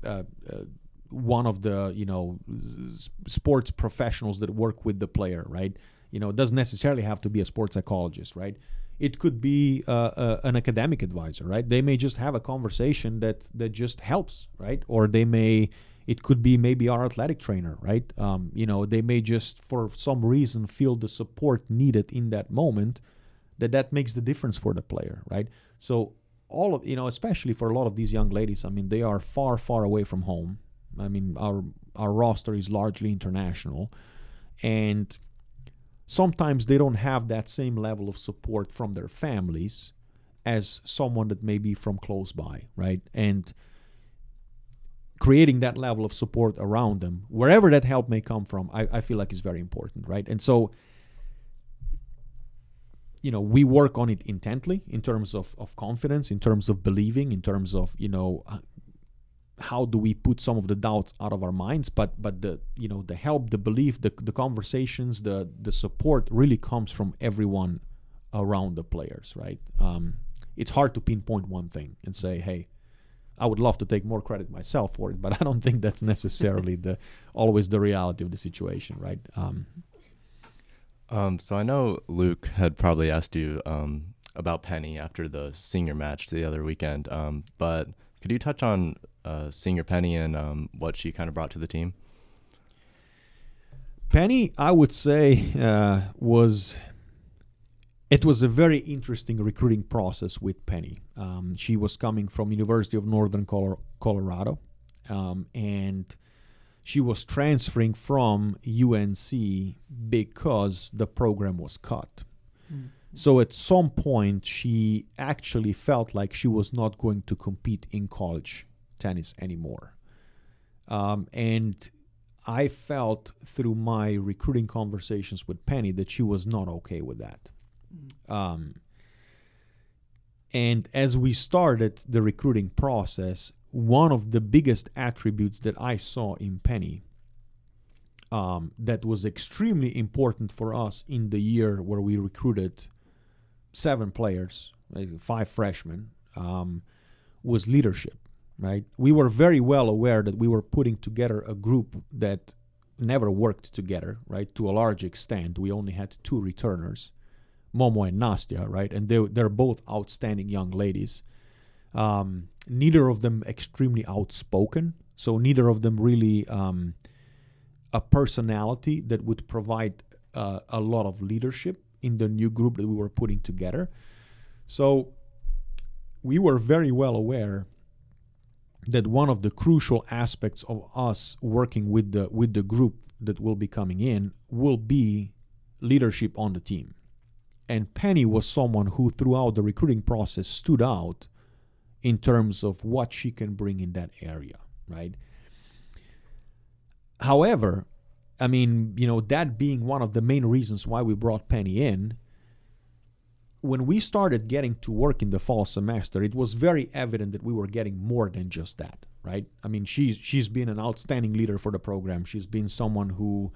uh, uh, one of the you know sports professionals that work with the player, right? You know, it doesn't necessarily have to be a sports psychologist, right? It could be uh, uh, an academic advisor, right? They may just have a conversation that that just helps, right? Or they may it could be maybe our athletic trainer, right? Um, you know, they may just for some reason feel the support needed in that moment that that makes the difference for the player, right? So all of you know, especially for a lot of these young ladies, I mean, they are far, far away from home. I mean, our our roster is largely international, and sometimes they don't have that same level of support from their families as someone that may be from close by, right? And creating that level of support around them, wherever that help may come from, I, I feel like is very important, right? And so you know we work on it intently in terms of, of confidence in terms of believing in terms of you know uh, how do we put some of the doubts out of our minds but but the you know the help the belief the, the conversations the the support really comes from everyone around the players right um, it's hard to pinpoint one thing and say hey I would love to take more credit myself for it, but I don't think that's necessarily the always the reality of the situation, right? Um, Um, so I know Luke had probably asked you um, about Penny after the senior match the other weekend, um, but could you touch on uh, senior Penny and um, what she kind of brought to the team? Penny, I would say, uh, was it was a very interesting recruiting process with Penny. Um, she was coming from University of Northern Color- Colorado, um, and she was transferring from UNC because the program was cut. So at some point, she actually felt like she was not going to compete in college tennis anymore. Um, and I felt through my recruiting conversations with Penny that she was not okay with that. Um, and as we started the recruiting process, one of the biggest attributes that I saw in Penny um, that was extremely important for us in the year where we recruited seven players, five freshmen, um, was leadership. Right? We were very well aware that we were putting together a group that never worked together. Right? To a large extent, we only had two returners, Momo and Nastya. Right? And they they're both outstanding young ladies. Um, neither of them extremely outspoken, so neither of them really um, a personality that would provide uh, a lot of leadership in the new group that we were putting together. So we were very well aware that one of the crucial aspects of us working with the with the group that will be coming in will be leadership on the team. And Penny was someone who throughout the recruiting process stood out in terms of what she can bring in that area, right? However, I mean, you know, that being one of the main reasons why we brought Penny in, when we started getting to work in the fall semester, it was very evident that we were getting more than just that, right? I mean, she's she's been an outstanding leader for the program. She's been someone who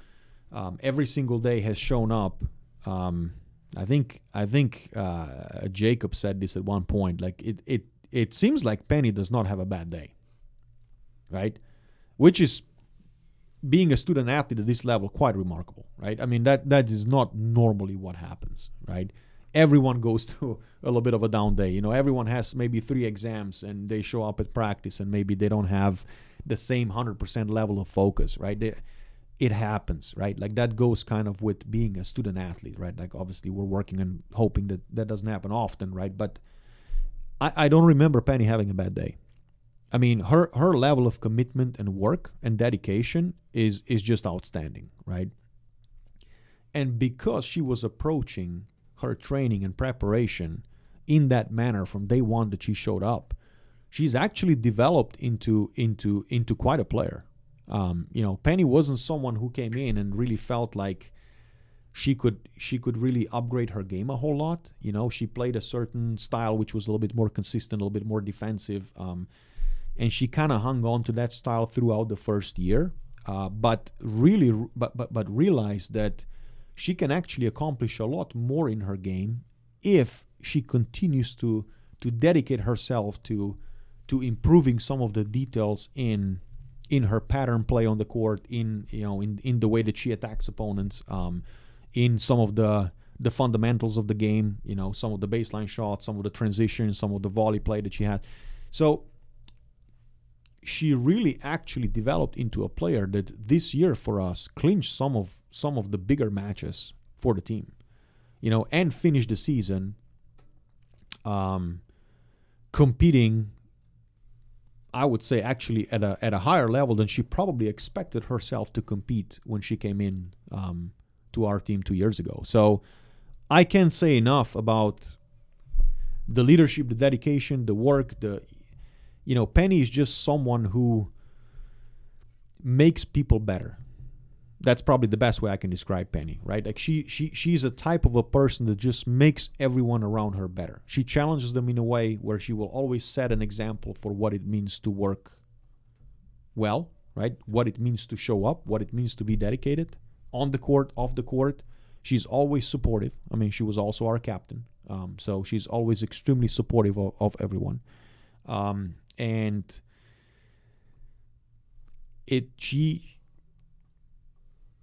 um, every single day has shown up. Um, I think I think uh, Jacob said this at one point. Like it it it seems like Penny does not have a bad day, right? Which is being a student athlete at this level quite remarkable, right? I mean that that is not normally what happens, right? Everyone goes through a little bit of a down day. You know, everyone has maybe three exams and they show up at practice and maybe they don't have the same 100% level of focus, right? They, it happens, right? Like that goes kind of with being a student athlete, right? Like obviously we're working and hoping that that doesn't happen often, right? But I, I don't remember Penny having a bad day. I mean, her her level of commitment and work and dedication is is just outstanding, right? And because she was approaching her training and preparation in that manner from day one that she showed up, she's actually developed into into into quite a player. Um, you know, Penny wasn't someone who came in and really felt like she could she could really upgrade her game a whole lot. You know, she played a certain style which was a little bit more consistent, a little bit more defensive, um, and she kind of hung on to that style throughout the first year. Uh, but really, but but but realized that she can actually accomplish a lot more in her game if she continues to to dedicate herself to to improving some of the details in in her pattern play on the court, in you know in in the way that she attacks opponents, um, in some of the the fundamentals of the game, you know, some of the baseline shots, some of the transitions, some of the volley play that she had. So she really actually developed into a player that this year for us clinched some of some of the bigger matches for the team, you know, and finished the season um, competing. I would say actually at a at a higher level than she probably expected herself to compete when she came in um, to our team two years ago. So I can't say enough about the leadership, the dedication, the work, the you know, Penny is just someone who makes people better. That's probably the best way I can describe Penny, right? Like she she she's a type of a person that just makes everyone around her better. She challenges them in a way where she will always set an example for what it means to work well, right? What it means to show up, what it means to be dedicated on the court, off the court. She's always supportive. I mean, she was also our captain, um, so she's always extremely supportive of, of everyone. Um, and it she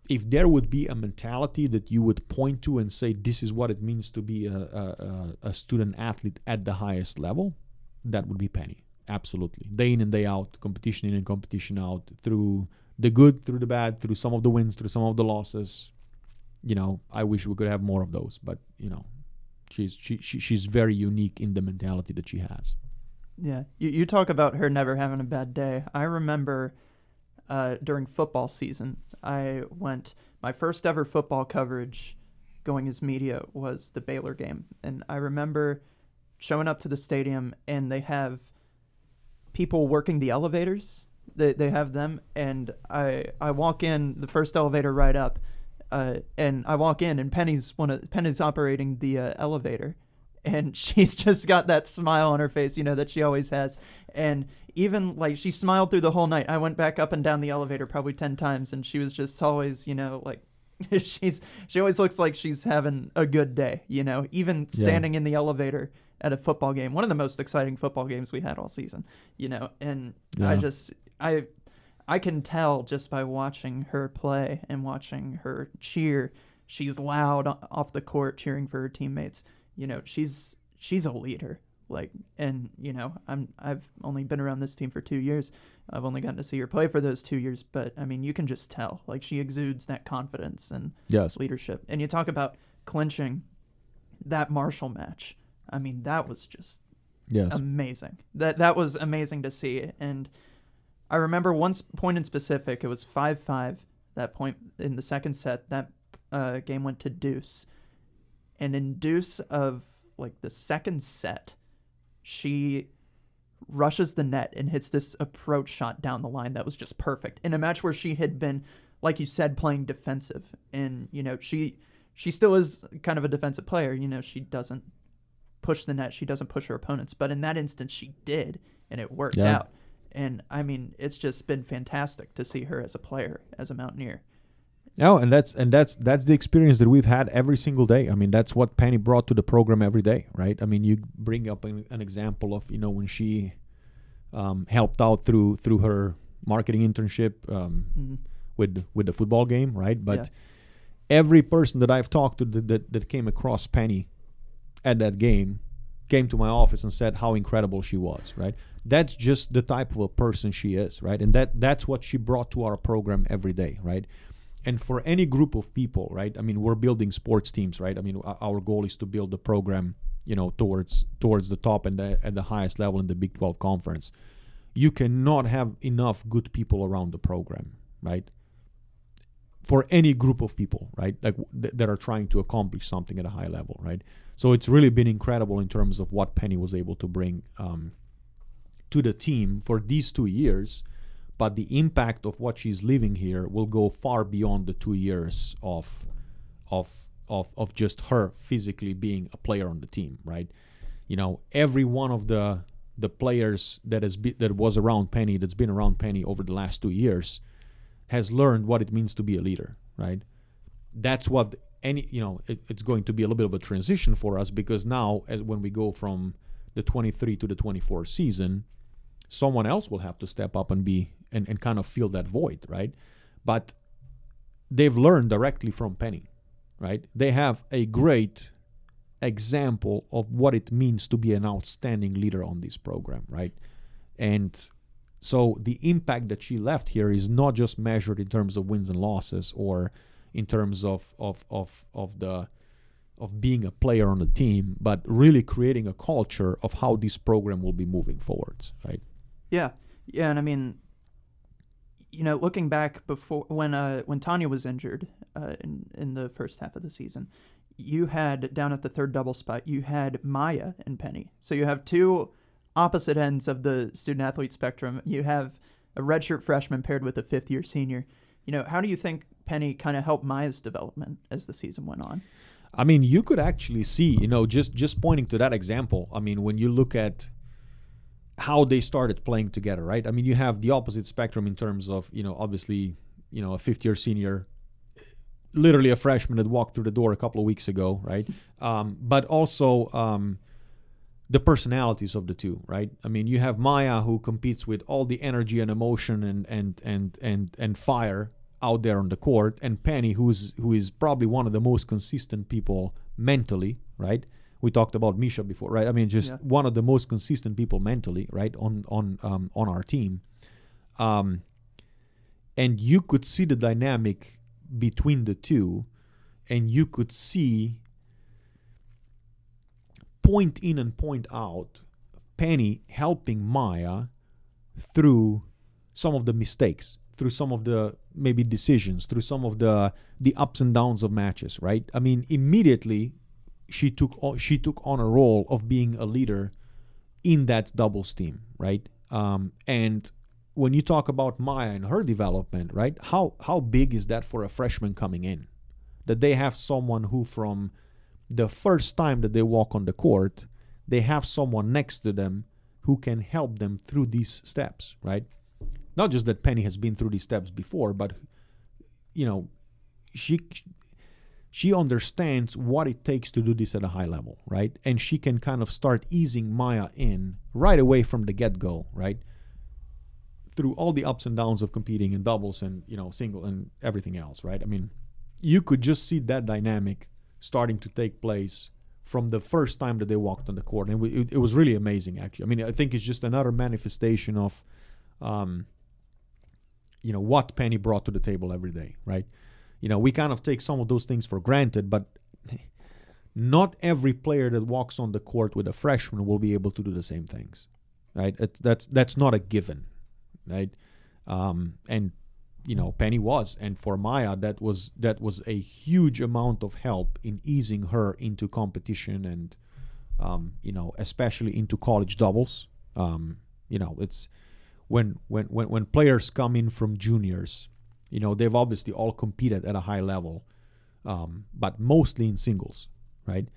if there would be a mentality that you would point to and say this is what it means to be a, a, a student athlete at the highest level that would be penny absolutely day in and day out competition in and competition out through the good through the bad through some of the wins through some of the losses you know i wish we could have more of those but you know she's she, she she's very unique in the mentality that she has yeah, you, you talk about her never having a bad day. I remember uh, during football season, I went, my first ever football coverage going as media was the Baylor game. And I remember showing up to the stadium and they have people working the elevators. They, they have them. And I, I walk in, the first elevator right up. Uh, and I walk in, and Penny's one of Penny's operating the uh, elevator, and she's just got that smile on her face, you know, that she always has. And even like she smiled through the whole night. I went back up and down the elevator probably 10 times and she was just always, you know, like she's she always looks like she's having a good day, you know, even standing yeah. in the elevator at a football game. One of the most exciting football games we had all season, you know. And yeah. I just I I can tell just by watching her play and watching her cheer. She's loud off the court cheering for her teammates you know, she's she's a leader. Like, and you know, I'm I've only been around this team for two years. I've only gotten to see her play for those two years, but I mean, you can just tell. Like, she exudes that confidence and yes. leadership. And you talk about clinching that Marshall match. I mean, that was just yes. amazing. That that was amazing to see. And I remember one point in specific. It was five five. That point in the second set, that uh, game went to deuce and in deuce of like the second set, she rushes the net and hits this approach shot down the line that was just perfect in a match where she had been like you said playing defensive and you know she she still is kind of a defensive player you know she doesn't push the net she doesn't push her opponents but in that instance she did and it worked yeah. out and i mean it's just been fantastic to see her as a player as a mountaineer no, and that's and that's that's the experience that we've had every single day. I mean, that's what Penny brought to the program every day, right? I mean, you bring up an, an example of you know when she um, helped out through through her marketing internship um, mm-hmm. with with the football game, right? But yeah. every person that I've talked to that, that that came across Penny at that game came to my office and said how incredible she was, right? That's just the type of a person she is, right? And that that's what she brought to our program every day, right? and for any group of people right i mean we're building sports teams right i mean our goal is to build the program you know towards towards the top and the, at the highest level in the big 12 conference you cannot have enough good people around the program right for any group of people right like th- that are trying to accomplish something at a high level right so it's really been incredible in terms of what penny was able to bring um, to the team for these two years, but the impact of what she's leaving here will go far beyond the two years of of of of just her physically being a player on the team, right? You know, every one of the the players that has be, that was around Penny, that's been around Penny over the last two years, has learned what it means to be a leader, right? That's what any you know it, it's going to be a little bit of a transition for us because now as when we go from the 23 to the 24 season someone else will have to step up and be and, and kind of fill that void right? But they've learned directly from penny right? They have a great example of what it means to be an outstanding leader on this program right? And so the impact that she left here is not just measured in terms of wins and losses or in terms of of of of the of being a player on the team, but really creating a culture of how this program will be moving forwards, right? Yeah, yeah, and I mean, you know, looking back before when uh when Tanya was injured uh, in in the first half of the season, you had down at the third double spot, you had Maya and Penny. So you have two opposite ends of the student athlete spectrum. You have a redshirt freshman paired with a fifth year senior. You know, how do you think Penny kind of helped Maya's development as the season went on? I mean, you could actually see, you know, just just pointing to that example. I mean, when you look at how they started playing together, right? I mean, you have the opposite spectrum in terms of, you know, obviously, you know, a fifth year senior, literally a freshman that walked through the door a couple of weeks ago, right? Um, but also um, the personalities of the two, right? I mean, you have Maya who competes with all the energy and emotion and and and and and fire out there on the court, and Penny, who's who is probably one of the most consistent people mentally, right? We talked about Misha before, right? I mean, just yeah. one of the most consistent people mentally, right, on on um, on our team. Um, and you could see the dynamic between the two, and you could see point in and point out Penny helping Maya through some of the mistakes through some of the maybe decisions, through some of the the ups and downs of matches, right? I mean, immediately she took she took on a role of being a leader in that doubles team, right? Um, and when you talk about Maya and her development, right? How how big is that for a freshman coming in? That they have someone who from the first time that they walk on the court, they have someone next to them who can help them through these steps, right? not just that Penny has been through these steps before, but you know, she she understands what it takes to do this at a high level, right? And she can kind of start easing Maya in right away from the get go, right? Through all the ups and downs of competing in doubles and you know single and everything else, right? I mean, you could just see that dynamic starting to take place from the first time that they walked on the court, and it, it was really amazing. Actually, I mean, I think it's just another manifestation of um, you know what Penny brought to the table every day, right? You know, we kind of take some of those things for granted, but not every player that walks on the court with a freshman will be able to do the same things, right? It's, that's that's not a given, right? Um, and you know, Penny was, and for Maya, that was that was a huge amount of help in easing her into competition and, um, you know, especially into college doubles. Um, you know, it's when when when when players come in from juniors, you know they've obviously all competed at a high level, um, but mostly in singles, right?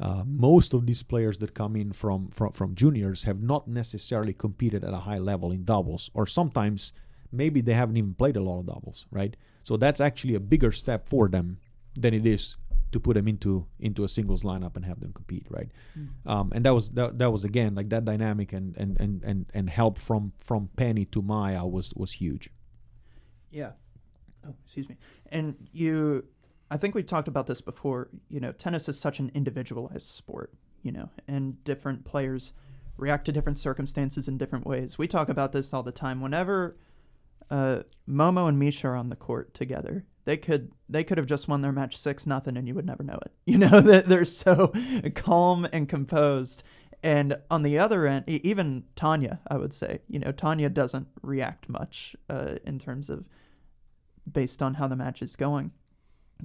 Uh, most of these players that come in from, from from juniors have not necessarily competed at a high level in doubles, or sometimes maybe they haven't even played a lot of doubles, right? So that's actually a bigger step for them than it is to put them into into a singles lineup and have them compete, right? Mm. Um, and that was that, that was again like that dynamic and and and and and help from from Penny to Maya was was huge. Yeah. Oh, excuse me. And you, I think we talked about this before. You know, tennis is such an individualized sport. You know, and different players react to different circumstances in different ways. We talk about this all the time. Whenever uh, Momo and Misha are on the court together, they could they could have just won their match six nothing and you would never know it. You know that they're so calm and composed. And on the other end, even Tanya, I would say, you know, Tanya doesn't react much uh, in terms of based on how the match is going.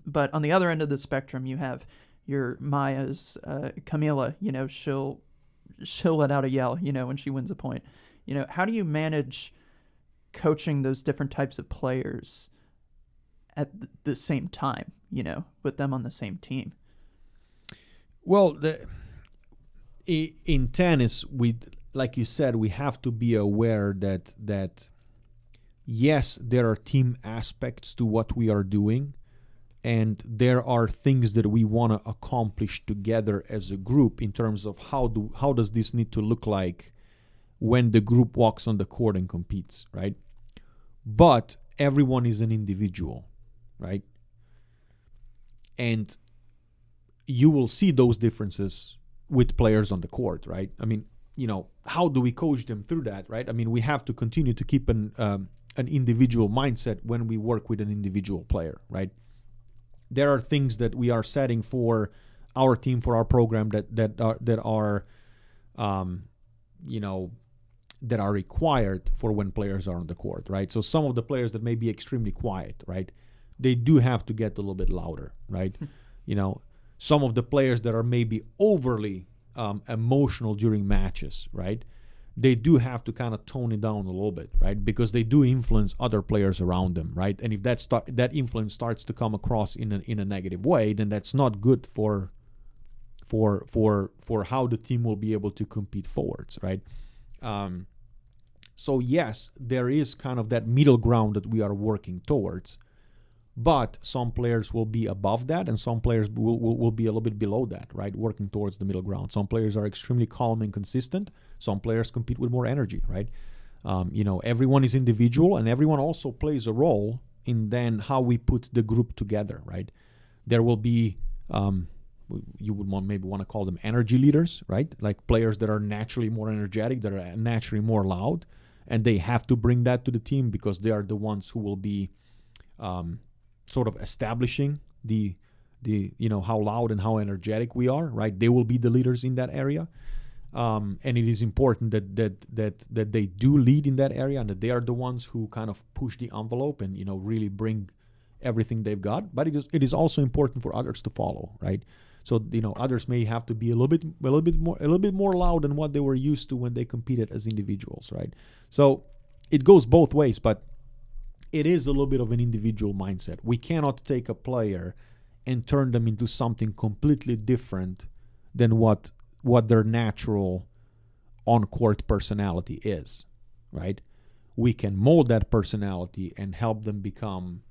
But on the other end of the spectrum, you have your Maya's uh, Camila. You know, she'll she'll let out a yell. You know, when she wins a point. You know, how do you manage coaching those different types of players at the same time? You know, with them on the same team. Well, the, in tennis, we like you said, we have to be aware that that yes, there are team aspects to what we are doing, and there are things that we want to accomplish together as a group in terms of how do how does this need to look like when the group walks on the court and competes, right? But everyone is an individual, right? And you will see those differences with players on the court, right? I mean, you know, how do we coach them through that, right? I mean, we have to continue to keep an um, an individual mindset when we work with an individual player, right? There are things that we are setting for our team for our program that that are that are, um, you know, that are required for when players are on the court, right? So some of the players that may be extremely quiet, right? They do have to get a little bit louder, right? you know, some of the players that are maybe overly um, emotional during matches, right? They do have to kind of tone it down a little bit, right? Because they do influence other players around them, right? And if that start that influence starts to come across in a, in a negative way, then that's not good for for for for how the team will be able to compete forwards, right? Um, so yes, there is kind of that middle ground that we are working towards, but some players will be above that, and some players will, will, will be a little bit below that, right? Working towards the middle ground. Some players are extremely calm and consistent. Some players compete with more energy, right? Um, you know, everyone is individual, and everyone also plays a role in then how we put the group together, right? There will be um, you would want, maybe want to call them energy leaders, right? Like players that are naturally more energetic, that are naturally more loud, and they have to bring that to the team because they are the ones who will be um, sort of establishing the the you know how loud and how energetic we are, right? They will be the leaders in that area, um, and it is important that that that that they do lead in that area and that they are the ones who kind of push the envelope and you know really bring everything they've got. But it is it is also important for others to follow, right? So you know others may have to be a little bit a little bit more a little bit more loud than what they were used to when they competed as individuals, right? So it goes both ways, but it is a little bit of an individual mindset. We cannot take a player and turn them into something completely different than what what their natural on court personality is, right? We can mold that personality and help them become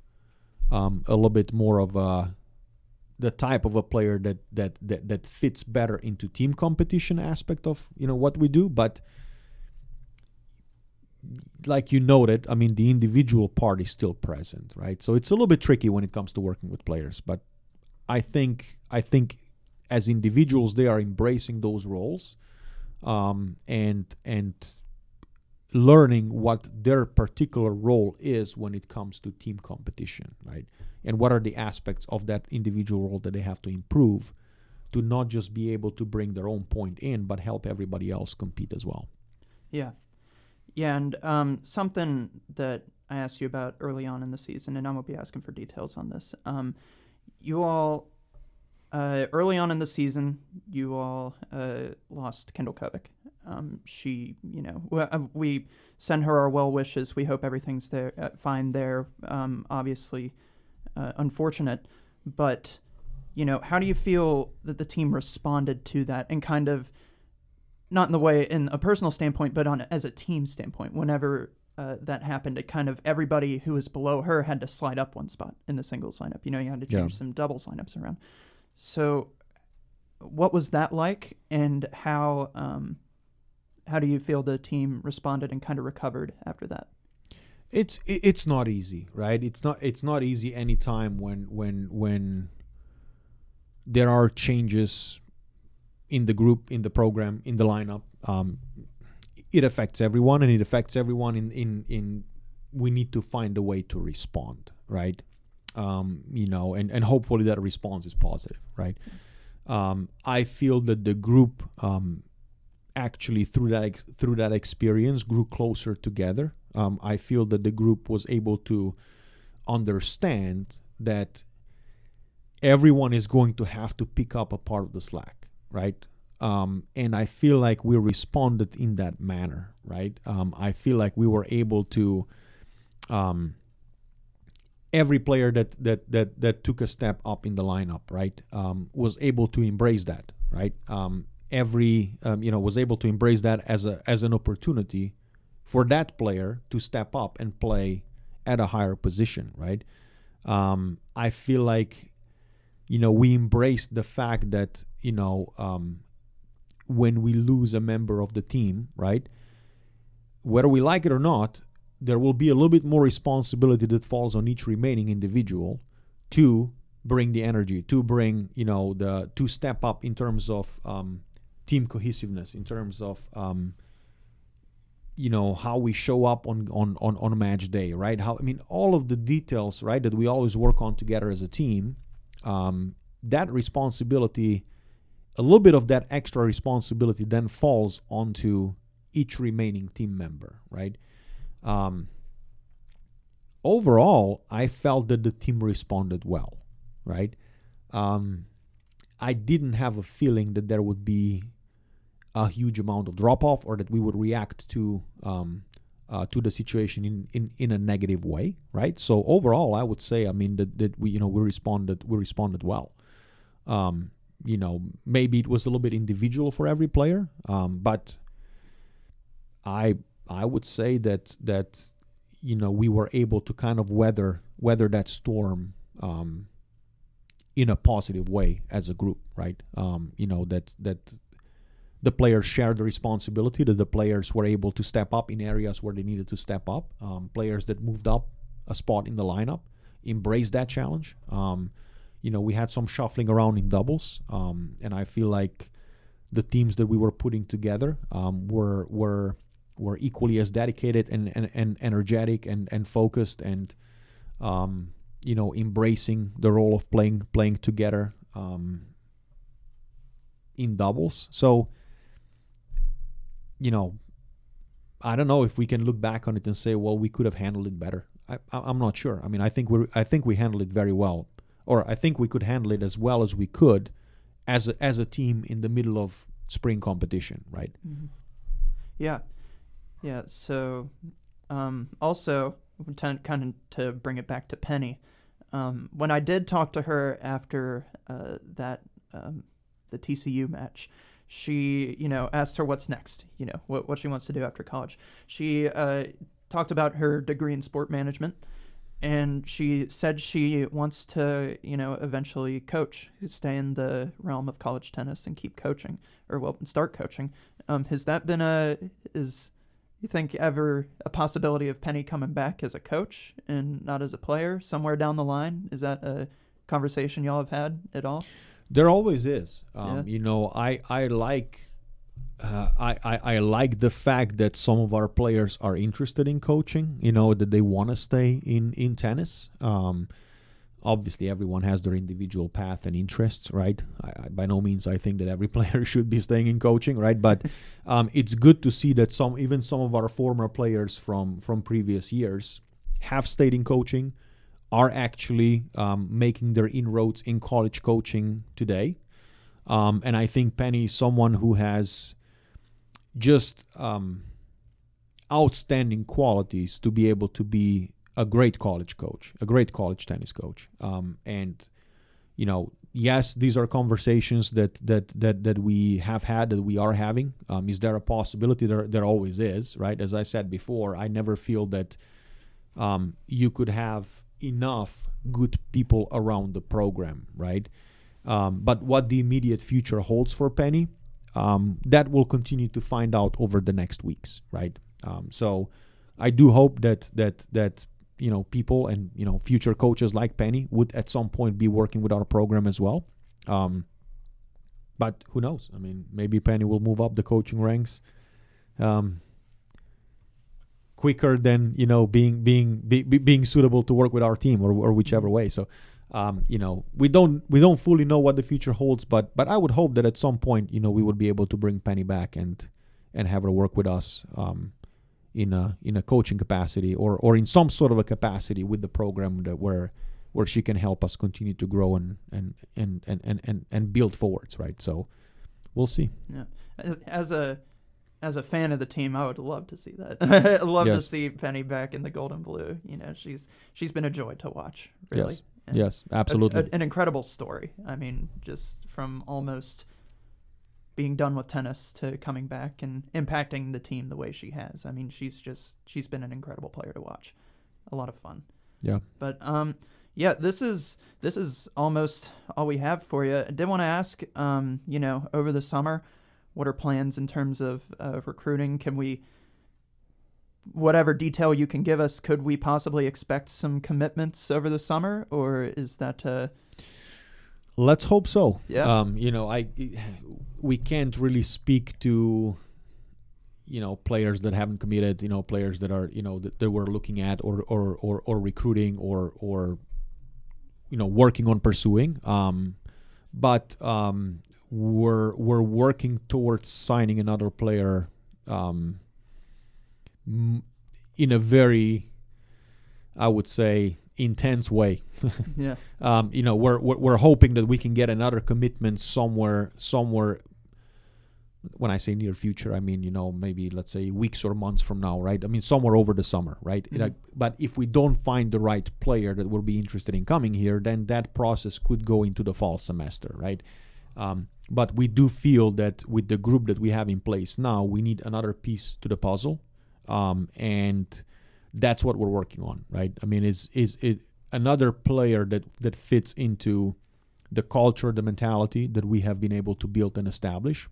um, a little bit more of a the type of a player that, that that that fits better into team competition aspect of you know what we do, but like you noted, I mean, the individual part is still present, right? So it's a little bit tricky when it comes to working with players, but I think I think as individuals they are embracing those roles, um, and and learning what their particular role is when it comes to team competition, right? And what are the aspects of that individual role that they have to improve to not just be able to bring their own point in, but help everybody else compete as well. Yeah. Yeah, and um, something that I asked you about early on in the season, and I won't be asking for details on this. Um, you all, uh, early on in the season, you all uh, lost Kendall Kovic. Um, she, you know, uh, we send her our well wishes. We hope everything's there, uh, fine there. Um, obviously, uh, unfortunate, but you know, how do you feel that the team responded to that and kind of not in the way in a personal standpoint, but on as a team standpoint. Whenever uh, that happened, it kind of everybody who was below her had to slide up one spot in the singles lineup. You know, you had to change Yeah. some doubles lineups around. So, what was that like, and how um, how do you feel the team responded and kind of recovered after that? it's it's not easy right? It's not it's not easy anytime when when when there are changes in the group in the program in the lineup. Um, it affects everyone and it affects everyone in in in we need to find a way to respond right? Um, you know and and hopefully that response is positive right? Um, i feel that the group um, actually through that through that experience grew closer together. Um, I feel that the group was able to understand that everyone is going to have to pick up a part of the slack, right? um, and I feel like we responded in that manner, right? Um, I feel like we were able to. Um, every player that that that that took a step up in the lineup, right, um, was able to embrace that, right. Every um, you know was able to embrace that as a as an opportunity for that player to step up and play at a higher position, right. Um, I feel like you know we embrace the fact that you know um, when we lose a member of the team, right, whether we like it or not, there will be a little bit more responsibility that falls on each remaining individual to bring the energy, to bring you know the to step up in terms of um, team cohesiveness, in terms of um, you know how we show up on on on on match day, right? How I mean all of the details, right, that we always work on together as a team. Um, that responsibility, a little bit of that extra responsibility, then falls onto each remaining team member, right? Um, overall, I felt that the team responded well, right? Um, I didn't have a feeling that there would be a huge amount of drop off or that we would react to um, uh, to the situation in, in, in a negative way, right? So overall, I would say, I mean that, that we you know we responded we responded well. Um, you know, maybe it was a little bit individual for every player, um, but I I would say that that you know we were able to kind of weather weather that storm um, in a positive way as a group, right? Um, you know that that the players shared the responsibility that the players were able to step up in areas where they needed to step up. Um, players that moved up a spot in the lineup embraced that challenge. Um, you know, we had some shuffling around in doubles, um, and I feel like the teams that we were putting together um, were were were equally as dedicated and, and, and energetic and, and focused and um, you know embracing the role of playing playing together um, in doubles. So you know, I don't know if we can look back on it and say, well, we could have handled it better. I, am not sure. I mean, I think we I think we handled it very well, or I think we could handle it as well as we could as a, as a team in the middle of spring competition, right? Mm-hmm. Yeah. Yeah. So, um, also, to, kind of to bring it back to Penny, um, when I did talk to her after uh, that um, the TCU match, she you know asked her what's next, you know what what she wants to do after college. She uh, talked about her degree in sport management, and she said she wants to you know eventually coach, stay in the realm of college tennis and keep coaching, or well start coaching. Um, has that been a is you think ever a possibility of Penny coming back as a coach and not as a player somewhere down the line? Is that a conversation y'all have had at all? There always is. Um, yeah. You know, I I like. Uh, I, I, I like the fact that some of our players are interested in coaching. You know that they want to stay in in tennis. Um, obviously everyone has their individual path and interests right I, I, by no means i think that every player should be staying in coaching right but um, it's good to see that some even some of our former players from from previous years have stayed in coaching are actually um, making their inroads in college coaching today um, and i think penny is someone who has just um, outstanding qualities to be able to be a great college coach, a great college tennis coach. Um, and you know, yes, these are conversations that that that that we have had, that we are having. Um, is there a possibility? There, there always is, right? As I said before, I never feel that um, you could have enough good people around the program, right? Um, but what the immediate future holds for Penny, um, that we'll continue to find out over the next weeks, right? Um, so I do hope that that that you know people and you know future coaches like Penny would at some point be working with our program as well. Um, but who knows? I mean, maybe Penny will move up the coaching ranks um, quicker than you know being being be, being suitable to work with our team or, or whichever way. So. Um, you know, we don't we don't fully know what the future holds, but but I would hope that at some point, you know, we would be able to bring Penny back and and have her work with us. Um, in a in a coaching capacity or or in some sort of a capacity with the program that where where she can help us continue to grow and and and and and, and, and build forwards right so we'll see. Yeah. As- As a as a fan of the team, I would love to see that. I'd love Yes. to see Penny back in the gold and blue. You know, she's she's been a joy to watch. Really. Yes. And Yes, a- absolutely. a- an incredible story. I mean, just from almost being done with tennis to coming back and impacting the team the way she has. I mean, she's just she's been an incredible player to watch. A lot of fun. yeah. But um, yeah, this is this is almost all we have for you. I did want to ask, um, you know, over the summer, what are plans in terms of uh, recruiting? Can we, whatever detail you can give us, could we possibly expect some commitments over the summer, or is that uh, Let's hope so. Yeah. Um, you know, I we can't really speak to you know players that haven't committed. You know, players that are you know that, that we're looking at or or or, or recruiting or or you know working on pursuing. Um, but um, we're we're working towards signing another player um, m- in a very, I would say, intense way. yeah, um, you know, we're, we're we're hoping that we can get another commitment somewhere somewhere. When I say near future, I mean you know maybe let's say weeks or months from now, right? I mean somewhere over the summer, right? Mhm. Like, but if we don't find the right player that will be interested in coming here, then that process could go into the fall semester, right? Um, but we do feel that with the group that we have in place now, we need another piece to the puzzle, um, and that's what we're working on, right? I mean, is is it another player that that fits into the culture, the mentality that we have been able to build and establish,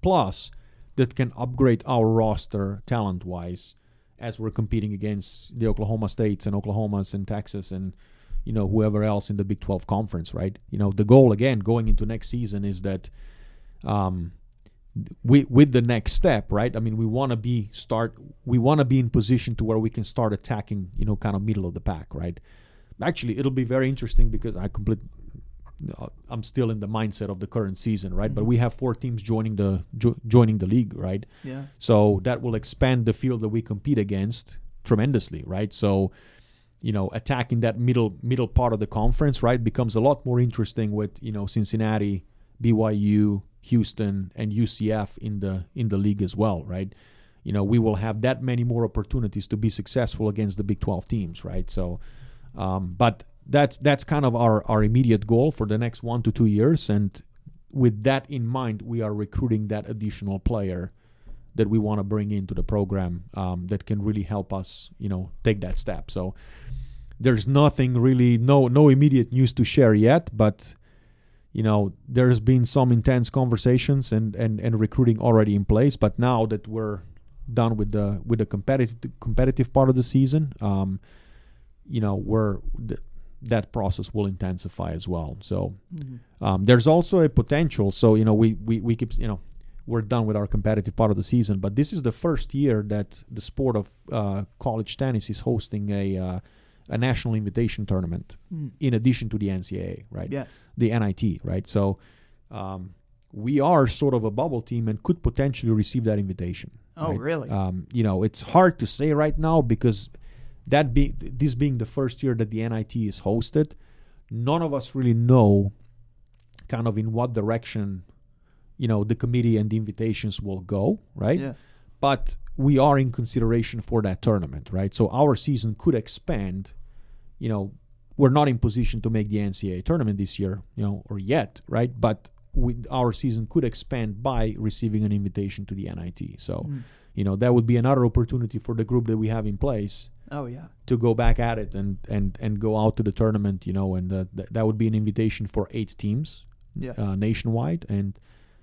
plus that can upgrade our roster talent wise as we're competing against the Oklahoma States and Oklahomas and Texas and you know whoever else in the Big 12 conference, right? You know the goal again going into next season is that um, we with the next step, right? I mean, we want to be start we want to be in position to where we can start attacking, you know, kind of middle of the pack, right? Actually, it'll be very interesting because I complete uh, I'm still in the mindset of the current season, right? But Mhm. we have four teams joining the jo- joining the league, right? yeah, So that will expand the field that we compete against tremendously, right? So, you know, attacking that middle middle part of the conference, right, becomes a lot more interesting with you know Cincinnati, BYU, Houston, and UCF in the in the league as well, right? You know, we will have that many more opportunities to be successful against the Big 12 teams, right? So, um, but that's that's kind of our our immediate goal for the next one to two years, and with that in mind, we are recruiting that additional player that we want to bring into the program um, that can really help us, you know, take that step. So there's nothing really, no no immediate news to share yet, but you know, there's been some intense conversations and and and recruiting already in place. But now that we're done with the with the competitive competitive part of the season, um, you know, we're th- that process will intensify as well. So Mhm. um, there's also a potential. So you know, we, we we keep you know we're done with our competitive part of the season, but this is the first year that the sport of uh, college tennis is hosting a uh, a national invitation tournament Mm. in addition to the NCAA, right? yes, The NIT, right? So um, we are sort of a bubble team and could potentially receive that invitation. oh right? really? Um, you know, it's hard to say right now because that be this being the first year that the NIT is hosted, none of us really know kind of in what direction, you know, the committee and the invitations will go, right? yeah, But we are in consideration for that tournament, right? So our season could expand. You know, we're not in position to make the NCAA tournament this year, you know, or yet, right? But we, our season could expand by receiving an invitation to the NIT. So, Mm. you know, that would be another opportunity for the group that we have in place oh yeah, to go back at it and and and go out to the tournament, you know, and uh, th- that would be an invitation for eight teams yeah. uh, nationwide, and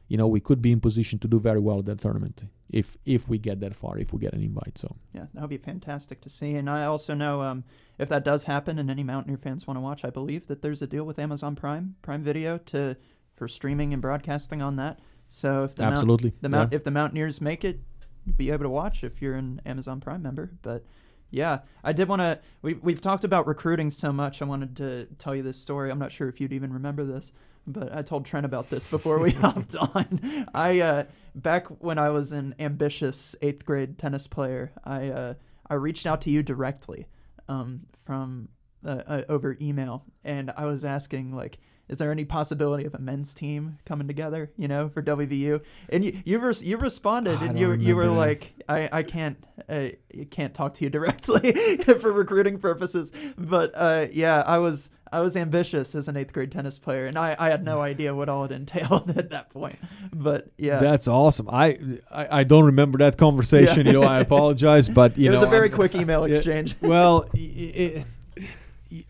you know, we could be in position to do very well at that tournament if if we get that far, if we get an invite. So Yeah, that would be fantastic to see. And I also know um, if that does happen and any Mountaineer fans want to watch, I believe that there's a deal with Amazon Prime, Prime Video, to for streaming and broadcasting on that. So if the Mount, absolutely, the Mount, if the Mountaineers make it, you'll be able to watch if you're an Amazon Prime member. But yeah, I did want to. We we've talked about recruiting so much. I wanted to tell you this story. I'm not sure if you'd even remember this, but I told Trent about this before we hopped on. I uh, back when I was an ambitious eighth grade tennis player, I uh, I reached out to you directly um, from uh, uh, over email, and I was asking like, is there any possibility of a men's team coming together? You know, for WVU, and you you, res- you responded, and you you were that. like, I I can't I can't talk to you directly for recruiting purposes, but uh, yeah, I was. I was ambitious as an eighth grade tennis player, and I, I had no idea what all it entailed at that point. But yeah, That's awesome. I, I I don't remember that conversation. Yeah. You know, I apologize, but you it was know, a very I'm- quick email exchange. well, i i i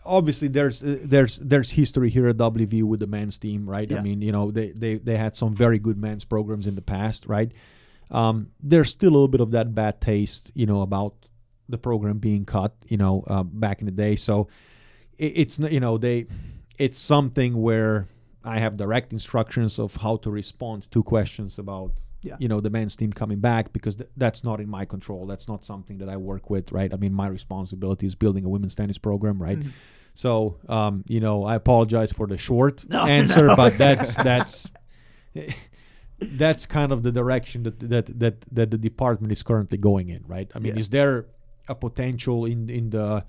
obviously there's uh, there's there's history here at WVU with the men's team, right? Yeah. I mean, you know, they, they they had some very good men's programs in the past, right? Um, there's still a little bit of that bad taste, you know, about the program being cut, you know, uh, back in the day. So it, it's you know they it's something where I have direct instructions of how to respond to questions about Yeah. you know the men's team coming back because th- that's not in my control. That's not something that I work with, right? I mean, my responsibility is building a women's tennis program, right? Mhm. So, um, you know, I apologize for the short No, answer, no. but that's that's that's kind of the direction that that that that the department is currently going in, right? I mean, Yeah. is there a potential in in the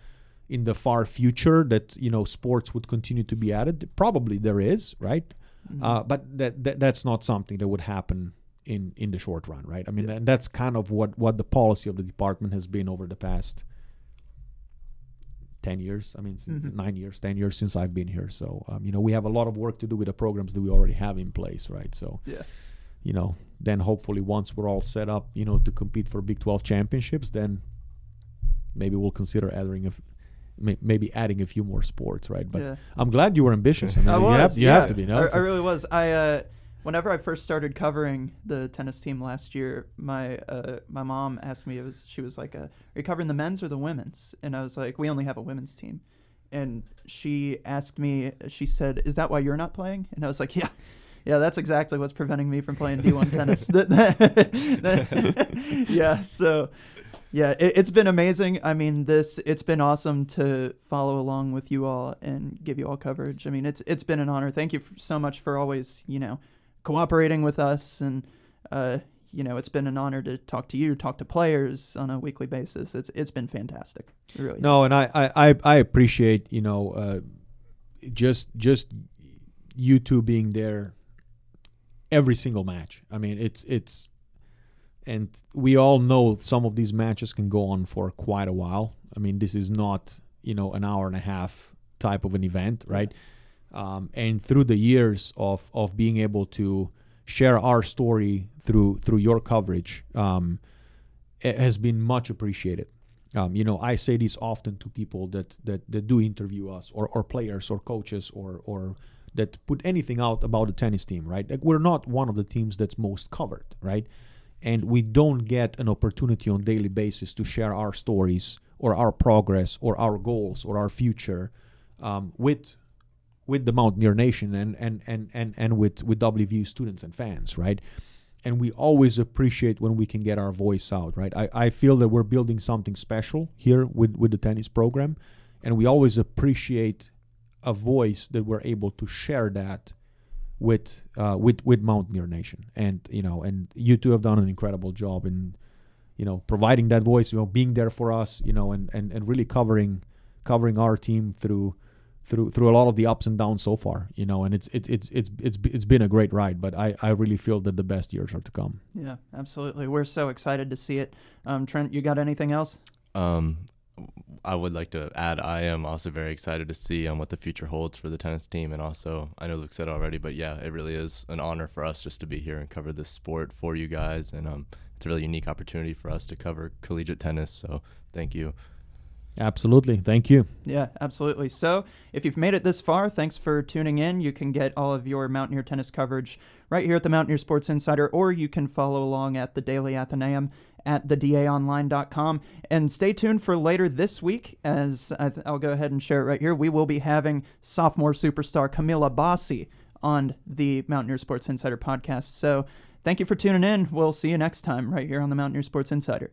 in the far future that you know sports would continue to be added? Probably there is, right? Mm-hmm. Uh, but that, that that's not something that would happen in in the short run, right? I mean, Yeah. and that's kind of what what the policy of the department has been over the past 10 years i mean Mhm. nine years 10 years since i've been here so um, you know we have a lot of work to do with the programs that we already have in place right so Yeah. you know then hopefully once we're all set up you know to compete for big 12 championships then maybe we'll consider adding a maybe adding a few more sports right but Yeah. i'm glad you were ambitious I mean, I you was. have, you yeah. have to be no? I, I really was. I uh, whenever I first started covering the tennis team last year, my uh, my mom asked me. It was she was like, uh, "Are you covering the men's or the women's?" And I was like, "We only have a women's team." And she asked me. She said, "Is that why you're not playing?" And I was like, "Yeah." Yeah, that's exactly what's preventing me from playing D1 tennis. Yeah, so yeah, it, it's been amazing. I mean, this it's been awesome to follow along with you all and give you all coverage. I mean, it's it's been an honor. Thank you so much for always, you know, cooperating with us and uh, you know, it's been an honor to talk to you, talk to players on a weekly basis. It's it's been fantastic. It really. No, and I, I, I, I appreciate you know uh, just just you two being there every single match. I mean, it's it's and we all know some of these matches can go on for quite a while. I mean, this is not you know an hour and a half type of an event, right? Um, and through the years of of being able to share our story through through your coverage, um, it has been much appreciated. Um, you know, I say this often to people that that, that do interview us, or, or players, or coaches, or or that put anything out about the tennis team, right? Like we're not one of the teams that's most covered, right? And we don't get an opportunity on daily basis to share our stories or our progress or our goals or our future um, with with the Mountaineer Nation and and and and and with with WVU students and fans, right? And we always appreciate when we can get our voice out, right? I, I feel that we're building something special here with with the tennis program, and we always appreciate a voice that we're able to share that with uh, with with Mountaineer Nation, and you know, and you two have done an incredible job in you know providing that voice, you know, being there for us, you know, and and and really covering covering our team through through through a lot of the ups and downs so far, you know, and it's it's it's it's it's it's been a great ride, but I I really feel that the best years are to come. Yeah, absolutely. We're so excited to see it. Um, Trent, you got anything else? Um, I would like to add, I am also very excited to see um, what the future holds for the tennis team, and also I know Luke said already, but yeah, it really is an honor for us just to be here and cover this sport for you guys, and um, it's a really unique opportunity for us to cover collegiate tennis. So thank you. Absolutely, thank you. Yeah, absolutely. So, if you've made it this far, thanks for tuning in. You can get all of your Mountaineer tennis coverage right here at the Mountaineer Sports Insider, or you can follow along at the Daily Athenaeum at thedaonline.com. And stay tuned for later this week, as I th- I'll go ahead and share it right here. We will be having sophomore superstar Camila Bossi on the Mountaineer Sports Insider podcast. So, thank you for tuning in. We'll see you next time right here on the Mountaineer Sports Insider.